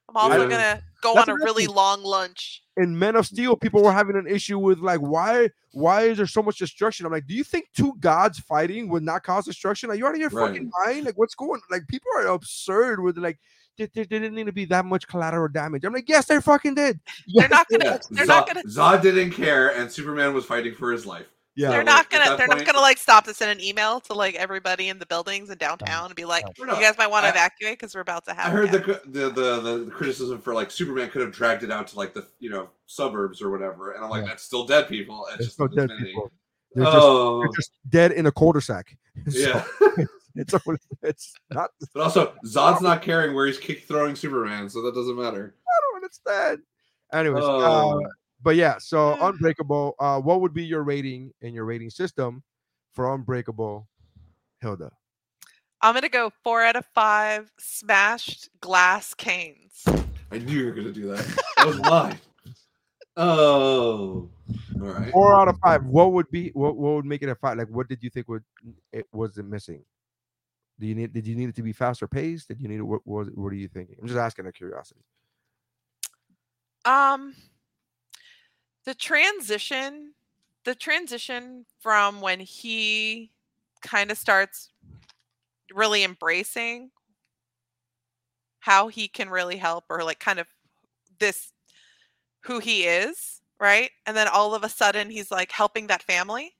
I'm also Yeah. gonna go That's on a really think. long lunch. In Men of Steel, people were having an issue with like, why, why is there so much destruction? I'm like, do you think two gods fighting would not cause destruction? Are you out of your fucking mind? Like, what's going? Like, people are absurd with like, there, there didn't need to be that much collateral damage. I'm like, yes, they fucking did. They're not gonna. Yeah. They're Zod, not gonna. Zod didn't care, and Superman was fighting for his life. Yeah, They're like, not gonna. They're point- not gonna like stop to send an email to like everybody in the buildings in downtown and be like, "You guys might want to evacuate because we're about to have." I a heard the, the the the the criticism for like Superman could have dragged it out to like the you know suburbs or whatever, and I'm like, Yeah. that's still dead people. It's There's just no it's dead many. people. They're just, Oh, they're just dead in a cul-de-sac. [LAUGHS] So, yeah. [LAUGHS] it's it's not. [LAUGHS] but also, Zod's not caring where he's kick throwing Superman, so that doesn't matter. I don't understand. Anyways, uh, Oh. But yeah, so Mm. Unbreakable. Uh, what would be your rating in your rating system for Unbreakable, Hilda? I'm gonna go four out of five smashed glass canes. I knew you were gonna do that. That was mine. Oh, all right. Four out of five. What would be what, what would make it a five? Like what did you think would it was it missing? Do you need did you need it to be faster paced? Did you need it what was what are you thinking? I'm just asking a curiosity. Um, the transition, the transition from when he kind of starts really embracing how he can really help, or like kind of this who he is, right? And then all of a sudden he's like helping that family.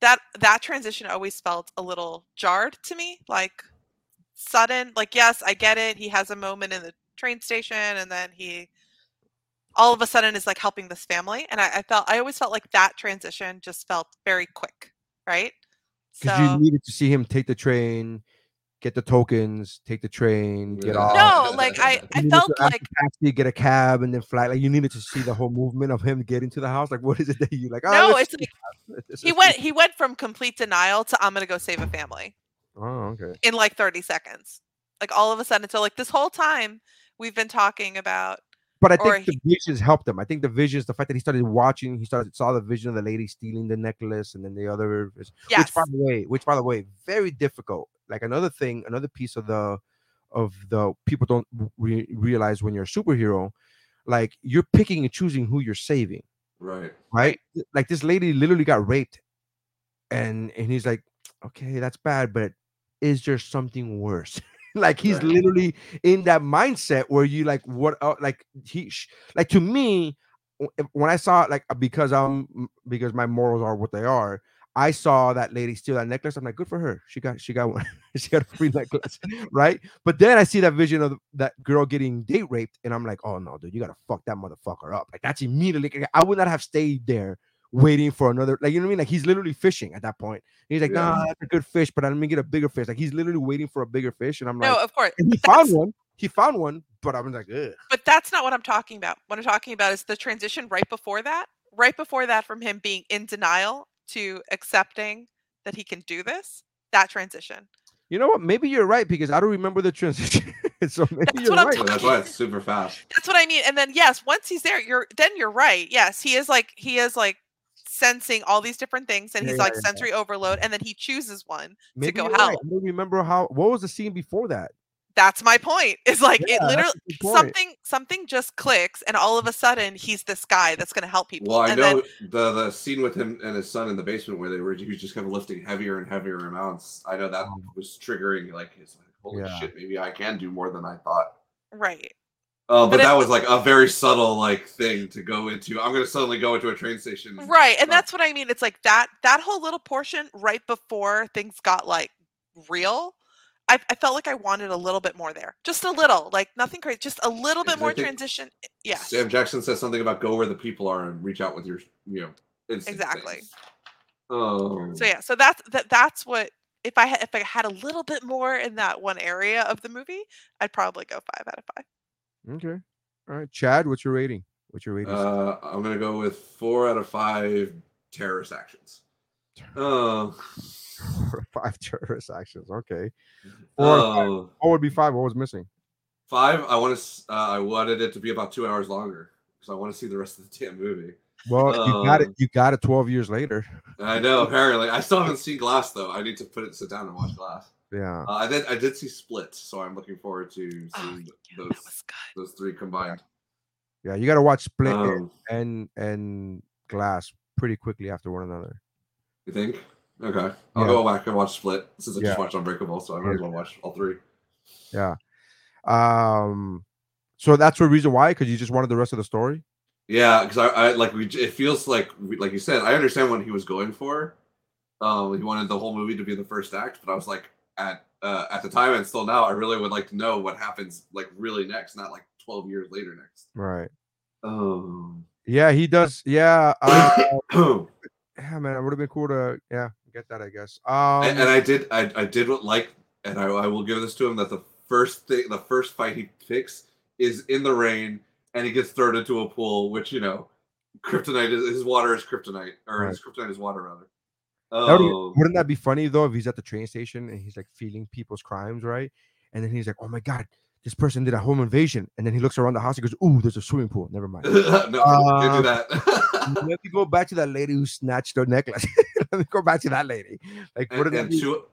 That that transition always felt a little jarred to me, like sudden. Like yes, I get it. He has a moment in the train station, and then he all of a sudden is like helping this family and I, I, felt i always felt like that transition just felt very quick right? Because so, you needed to see him take the train get the tokens take the train get off no [LAUGHS] like i i felt like taxi, get a cab and then fly like you needed to see the whole movement of him getting to the house like what is it that you like oh, no it's like [LAUGHS] he went he went from complete denial to i'm gonna go save a family. Oh okay. In like 30 seconds. Like all of a sudden so like this whole time we've been talking about but I think the visions helped him. I think the visions, the fact that he started watching, he started saw the vision of the lady stealing the necklace, and then the other, yes. which by the way, which by the way, very difficult. Like another thing, another piece of the of the people don't re- realize when you're a superhero, like you're picking and choosing who you're saving. Right. Right. Like this lady literally got raped, and and he's like, okay, that's bad, but is there something worse? [LAUGHS] [LAUGHS] like he's right. literally in that mindset where you like what uh, like he like to me when I saw it like uh, because I'm because my morals are what they are. I saw that lady steal that necklace. I'm like, good for her. She got she got one. [LAUGHS] she got a free necklace, [LAUGHS] right? But then I see that vision of that girl getting date raped, and I'm like, oh no, dude, you gotta fuck that motherfucker up. Like that's immediately. I would not have stayed there waiting for another. Like you know what I mean? Like he's literally fishing at that point. He's like, yeah. nah, that's a good fish, but I'm gonna get a bigger fish. Like he's literally waiting for a bigger fish, and I'm like, no, of course. And he found one. He found one, but I'm like, Ugh. but that's not what I'm talking about. What I'm talking about is the transition right before that. Right before that, from him being in denial to accepting that he can do this. That transition. You know what? Maybe you're right because I don't remember the transition. [LAUGHS] so maybe that's you're right. that's why it's super fast. That's what I mean. And then yes, once he's there, you're then you're right. Yes, he is like he is like sensing all these different things and he's yeah, like yeah, sensory overload and then he chooses one Maybe to go help. Right. I remember how what was the scene before that? That's my point. Is like it literally something something just clicks and all of a sudden he's this guy that's gonna help people. Well, I and know then, the the scene with him and his son in the basement where they were he was just kind of lifting heavier and heavier amounts. I know that oh. was triggering like his like, holy shit, maybe I can do more than I thought. Right. Oh, but, but that was like a very subtle like thing to go into. I'm gonna suddenly go into a train station. Right, and that's what I mean. It's like that that whole little portion right before things got like real. I, I felt like I wanted a little bit more there, just a little, like nothing crazy, just a little bit more transition. Eh, yeah. Sam Jackson says something about go where the people are and reach out with your, you know, exactly. Oh. So yeah, so that's that. That's what if I had if I had a little bit more in that one area of the movie, I'd probably go five out of five. Okay. All right. Chad, what's your rating? What's your rating? Uh, I'm gonna go with four out of five terrorist actions. Uh, [LAUGHS] five terrorist actions. Okay. Four, uh, what would be five? What was missing? Five. I want to. Uh, I wanted it to be about two hours longer because I want to see the rest of the damn movie. Well, you got it. Um, you got it. Twelve years later. I know. [LAUGHS] Apparently, I still haven't seen Glass though. I need to put it, sit down and watch Glass. Yeah. Uh, I did. I did see Split, so I'm looking forward to seeing oh, yeah, those those three combined. Yeah, you got to watch Split um, and and Glass pretty quickly after one another. You think? Okay, I'll yeah. go back and watch Split since I yeah. just watched Unbreakable, so I might as well watch all three. Yeah. Um. So that's the reason why, because you just wanted the rest of the story. Yeah, because I, I like we. It feels like, like you said, I understand what he was going for. Um, he wanted the whole movie to be the first act, but I was like, at uh, at the time and still now, I really would like to know what happens like really next, not like twelve years later next. Right. Um. Yeah, he does. Yeah. Uh, [COUGHS] yeah, man, it would have been cool to yeah get that. I guess. Um. And, and I did. I I did what like, and I, I will give this to him that the first thing, the first fight he picks is in the rain, and he gets thrown into a pool, which you know, kryptonite is his water is kryptonite, or right. his kryptonite is water rather. Um, wouldn't that be funny though if he's at the train station and he's like feeling people's crimes, right? And then he's like, "Oh my god, this person did a home invasion," and then he looks around the house. and goes, "Ooh, there's a swimming pool. Never mind." [LAUGHS] no, Uh, do that. Let me go back to that lady who snatched her necklace. [LAUGHS] Let me go back to that lady. Like, and, that and be- two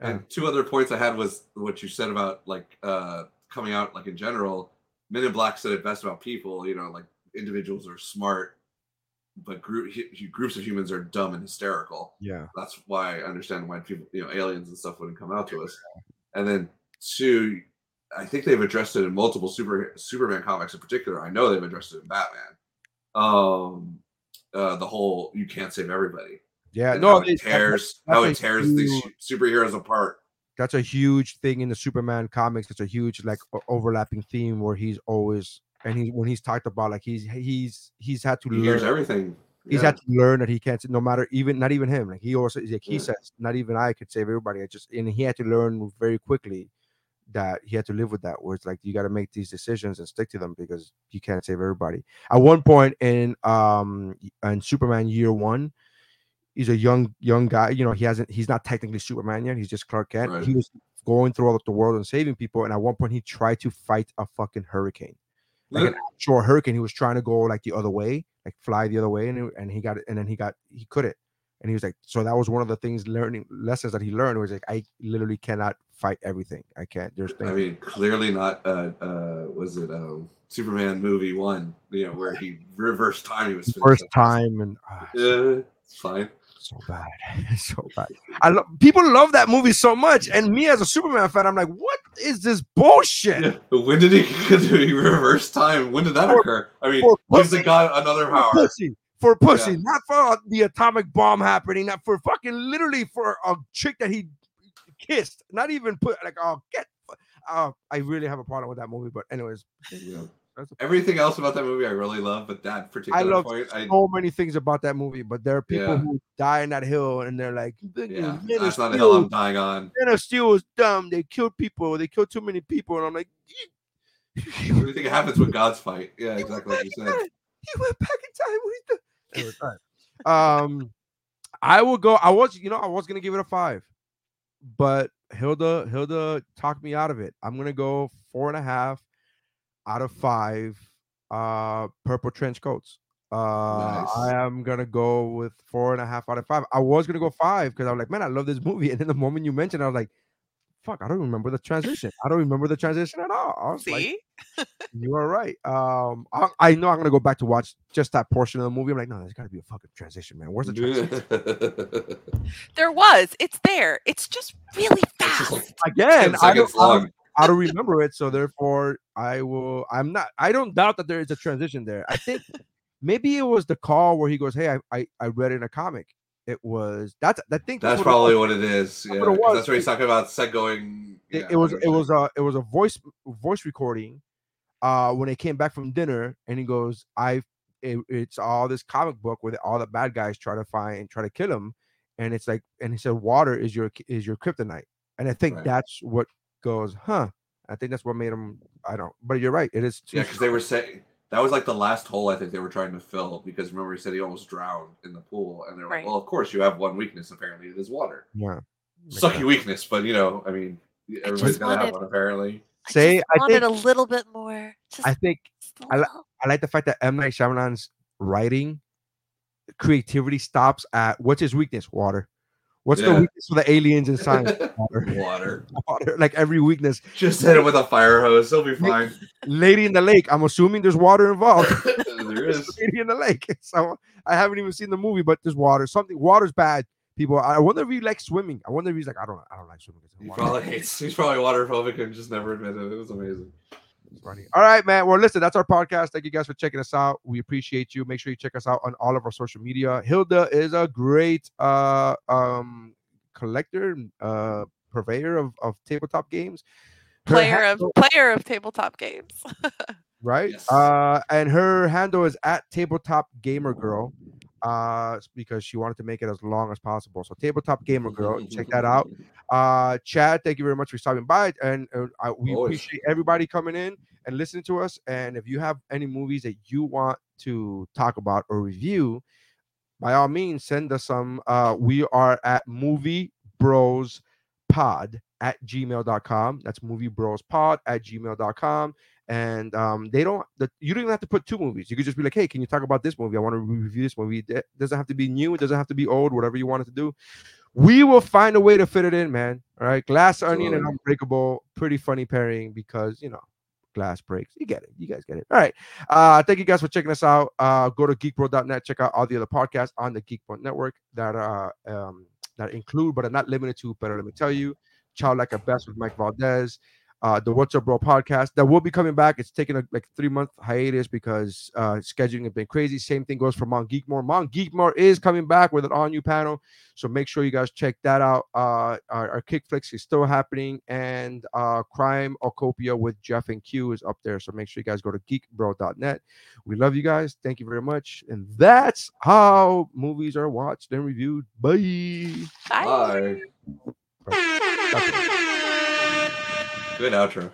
Yeah. and two other points I had was what you said about like uh coming out like in general. Men in Black said it best about people. You know, like individuals are smart, but group groups of humans are dumb and hysterical. yeah, That's why I understand why people, you know, aliens and stuff wouldn't come out to us. And then two, I think they've addressed it in multiple super Superman comics in particular. I know they've addressed it in Batman. Um, uh, the whole you can't save everybody. yeah. No, how it tears how that's it tears these superheroes apart. that's a huge thing in the Superman comics. It's a huge like overlapping theme where he's always and he when he's talked about like he's he's he's had to He learn everything. he's Yeah. had to learn that he can't no matter even not even him like he also like he Yeah. says not even I could save everybody. I just and he had to learn very quickly that he had to live with that where it's like you got to make these decisions and stick to them because you can't save everybody. At one point in um in Superman year one, he's a young young guy. You know, he hasn't he's not technically Superman yet. He's just Clark Kent. Right. He was going through all the world and saving people. And at one point, he tried to fight a fucking hurricane, like an actual hurricane. He was trying to go like the other way, like fly the other way, and it- and he got it. And then he got he couldn't. And he was like, so that was one of the things learning lessons that he learned was like, I literally cannot fight everything. I can't. There's things. I mean, clearly not. Uh, uh, was it um, Superman movie one? You know, where he reversed time. He was first time and ah, Yeah, it's fine. So bad, [LAUGHS] so bad. I love people love that movie so much, and me as a Superman fan, I'm like, what is this bullshit? Yeah, [LAUGHS] but when did he, [LAUGHS] he reverse time? When did that For- occur? I mean, for gives the guy another For power. pussy, for pussy, Yeah. not for the atomic bomb happening, not for fucking literally for a chick that he kissed, not even put like, oh, get. Uh, I really have a problem with that movie, but anyways, Yeah. That's a- Everything else about that movie I really love, but that particular point I love point, I so many things about that movie, but there are people Yeah. who die in that hill, and they're like, yeah, "Man of that's not the hill I'm dying on. Man of Steel was dumb. They killed people. They killed too many people. And I'm like, [LAUGHS] Everything happens when gods fight. Yeah, exactly like you said. He went back in time. What he do- Anyway, all right. Um, I will go. I was, you know, I was gonna give it a five, but Hilda, Hilda talked me out of it. I'm gonna go four and a half out of five. Uh, purple trench coats. Uh, Nice. I am gonna go with four and a half out of five. I was gonna go five because I was like, man, I love this movie. And then the moment you mentioned, I was like, fuck, I don't remember the transition. I don't remember the transition at all. I was like, See? [LAUGHS] you are right. Um, I, I know I'm gonna go back to watch just that portion of the movie. I'm like, no, there's gotta be a fucking transition, man. Where's the transition? [LAUGHS] There was. It's there. It's just really fast. like Again, I don't, I, don't. I don't remember it, so therefore I will. I'm not. I don't doubt that there is a transition there. I think maybe it was the call where he goes, "Hey, I I, I read in a comic." It was that's I think That's what probably was. what it is. That's Yeah, what it that's where he's talking about set going. it, yeah, it was it was a it was a voice voice recording uh when they came back from dinner and he goes i it, it's all this comic book where all the bad guys try to find and try to kill him and it's like and he said water is your is your kryptonite and i think Right. that's what goes huh i think that's what made him i don't but you're right it is too Yeah, because they were saying that was like the last hole I think they were trying to fill because remember he said he almost drowned in the pool and they're Right. like, well, of course you have one weakness apparently it is water. yeah Makes Sucky sense. weakness, but you know, I mean, everybody's just gonna have one apparently. Say, just I wanted think- a little bit more. Just, i think just a I li- i like the fact that m night Shyamalan's writing creativity stops at what's his weakness water what's the Yeah. weakness for the aliens in Signs [LAUGHS] water Water. [LAUGHS] water like every weakness Just hit him with a fire hose. He'll be fine. [LAUGHS] Lady in the Lake. I'm assuming there's water involved. there is. Lady in the Lake. So I haven't even seen the movie, but there's water. Something water's bad. People, I wonder if he likes swimming. I wonder if he's like, I don't, I don't like swimming. He probably hates. He's probably waterphobic and just never admitted it. It was amazing. It's funny. All right, man. Well, listen, that's our podcast. Thank you guys for checking us out. We appreciate you. Make sure you check us out on all of our social media. Hilda is a great uh um collector, uh purveyor of, of tabletop games. Her Player of player of tabletop games. [LAUGHS] right? Yes. Uh, and her handle is at tabletop gamer girl, uh, because she wanted to make it as long as possible. So tabletop gamer girl, check that out. Uh, Chad, thank you very much for stopping by, and uh, I, we Always. appreciate everybody coming in and listening to us. And if you have any movies that you want to talk about or review, by all means, send us some. Uh, we are at movie bros pod at gmail.com. That's movie bros pod at gmail.com. And um, they don't, the, you don't even have to put two movies. You could just be like, hey, can you talk about this movie? I want to review this movie. It doesn't have to be new, it doesn't have to be old, whatever you want it to do. We will find a way to fit it in, man. All right. Glass Onion and Unbreakable, pretty funny pairing because, you know, glass breaks. You get it. You guys get it. All right. Uh, thank you guys for checking us out. Uh, go to geekbro.net. Check out all the other podcasts on the Geekbro Network that uh, um, that include but are not limited to. Better let me tell you, Child Like a Best with Mike Valdez. Uh, the What's Up Bro podcast that will be coming back. It's taking a like three month hiatus because uh, scheduling has been crazy. Same thing goes for Mon Geekmore. Mon Geekmore is coming back with an all new panel, so make sure you guys check that out. Uh, our, our kick flicks is still happening, and uh, Crime Ocopia with Jeff and Q is up there. So make sure you guys go to geekbro.net. We love you guys. Thank you very much. And that's how movies are watched and reviewed. Bye. Bye. Bye. Good outro.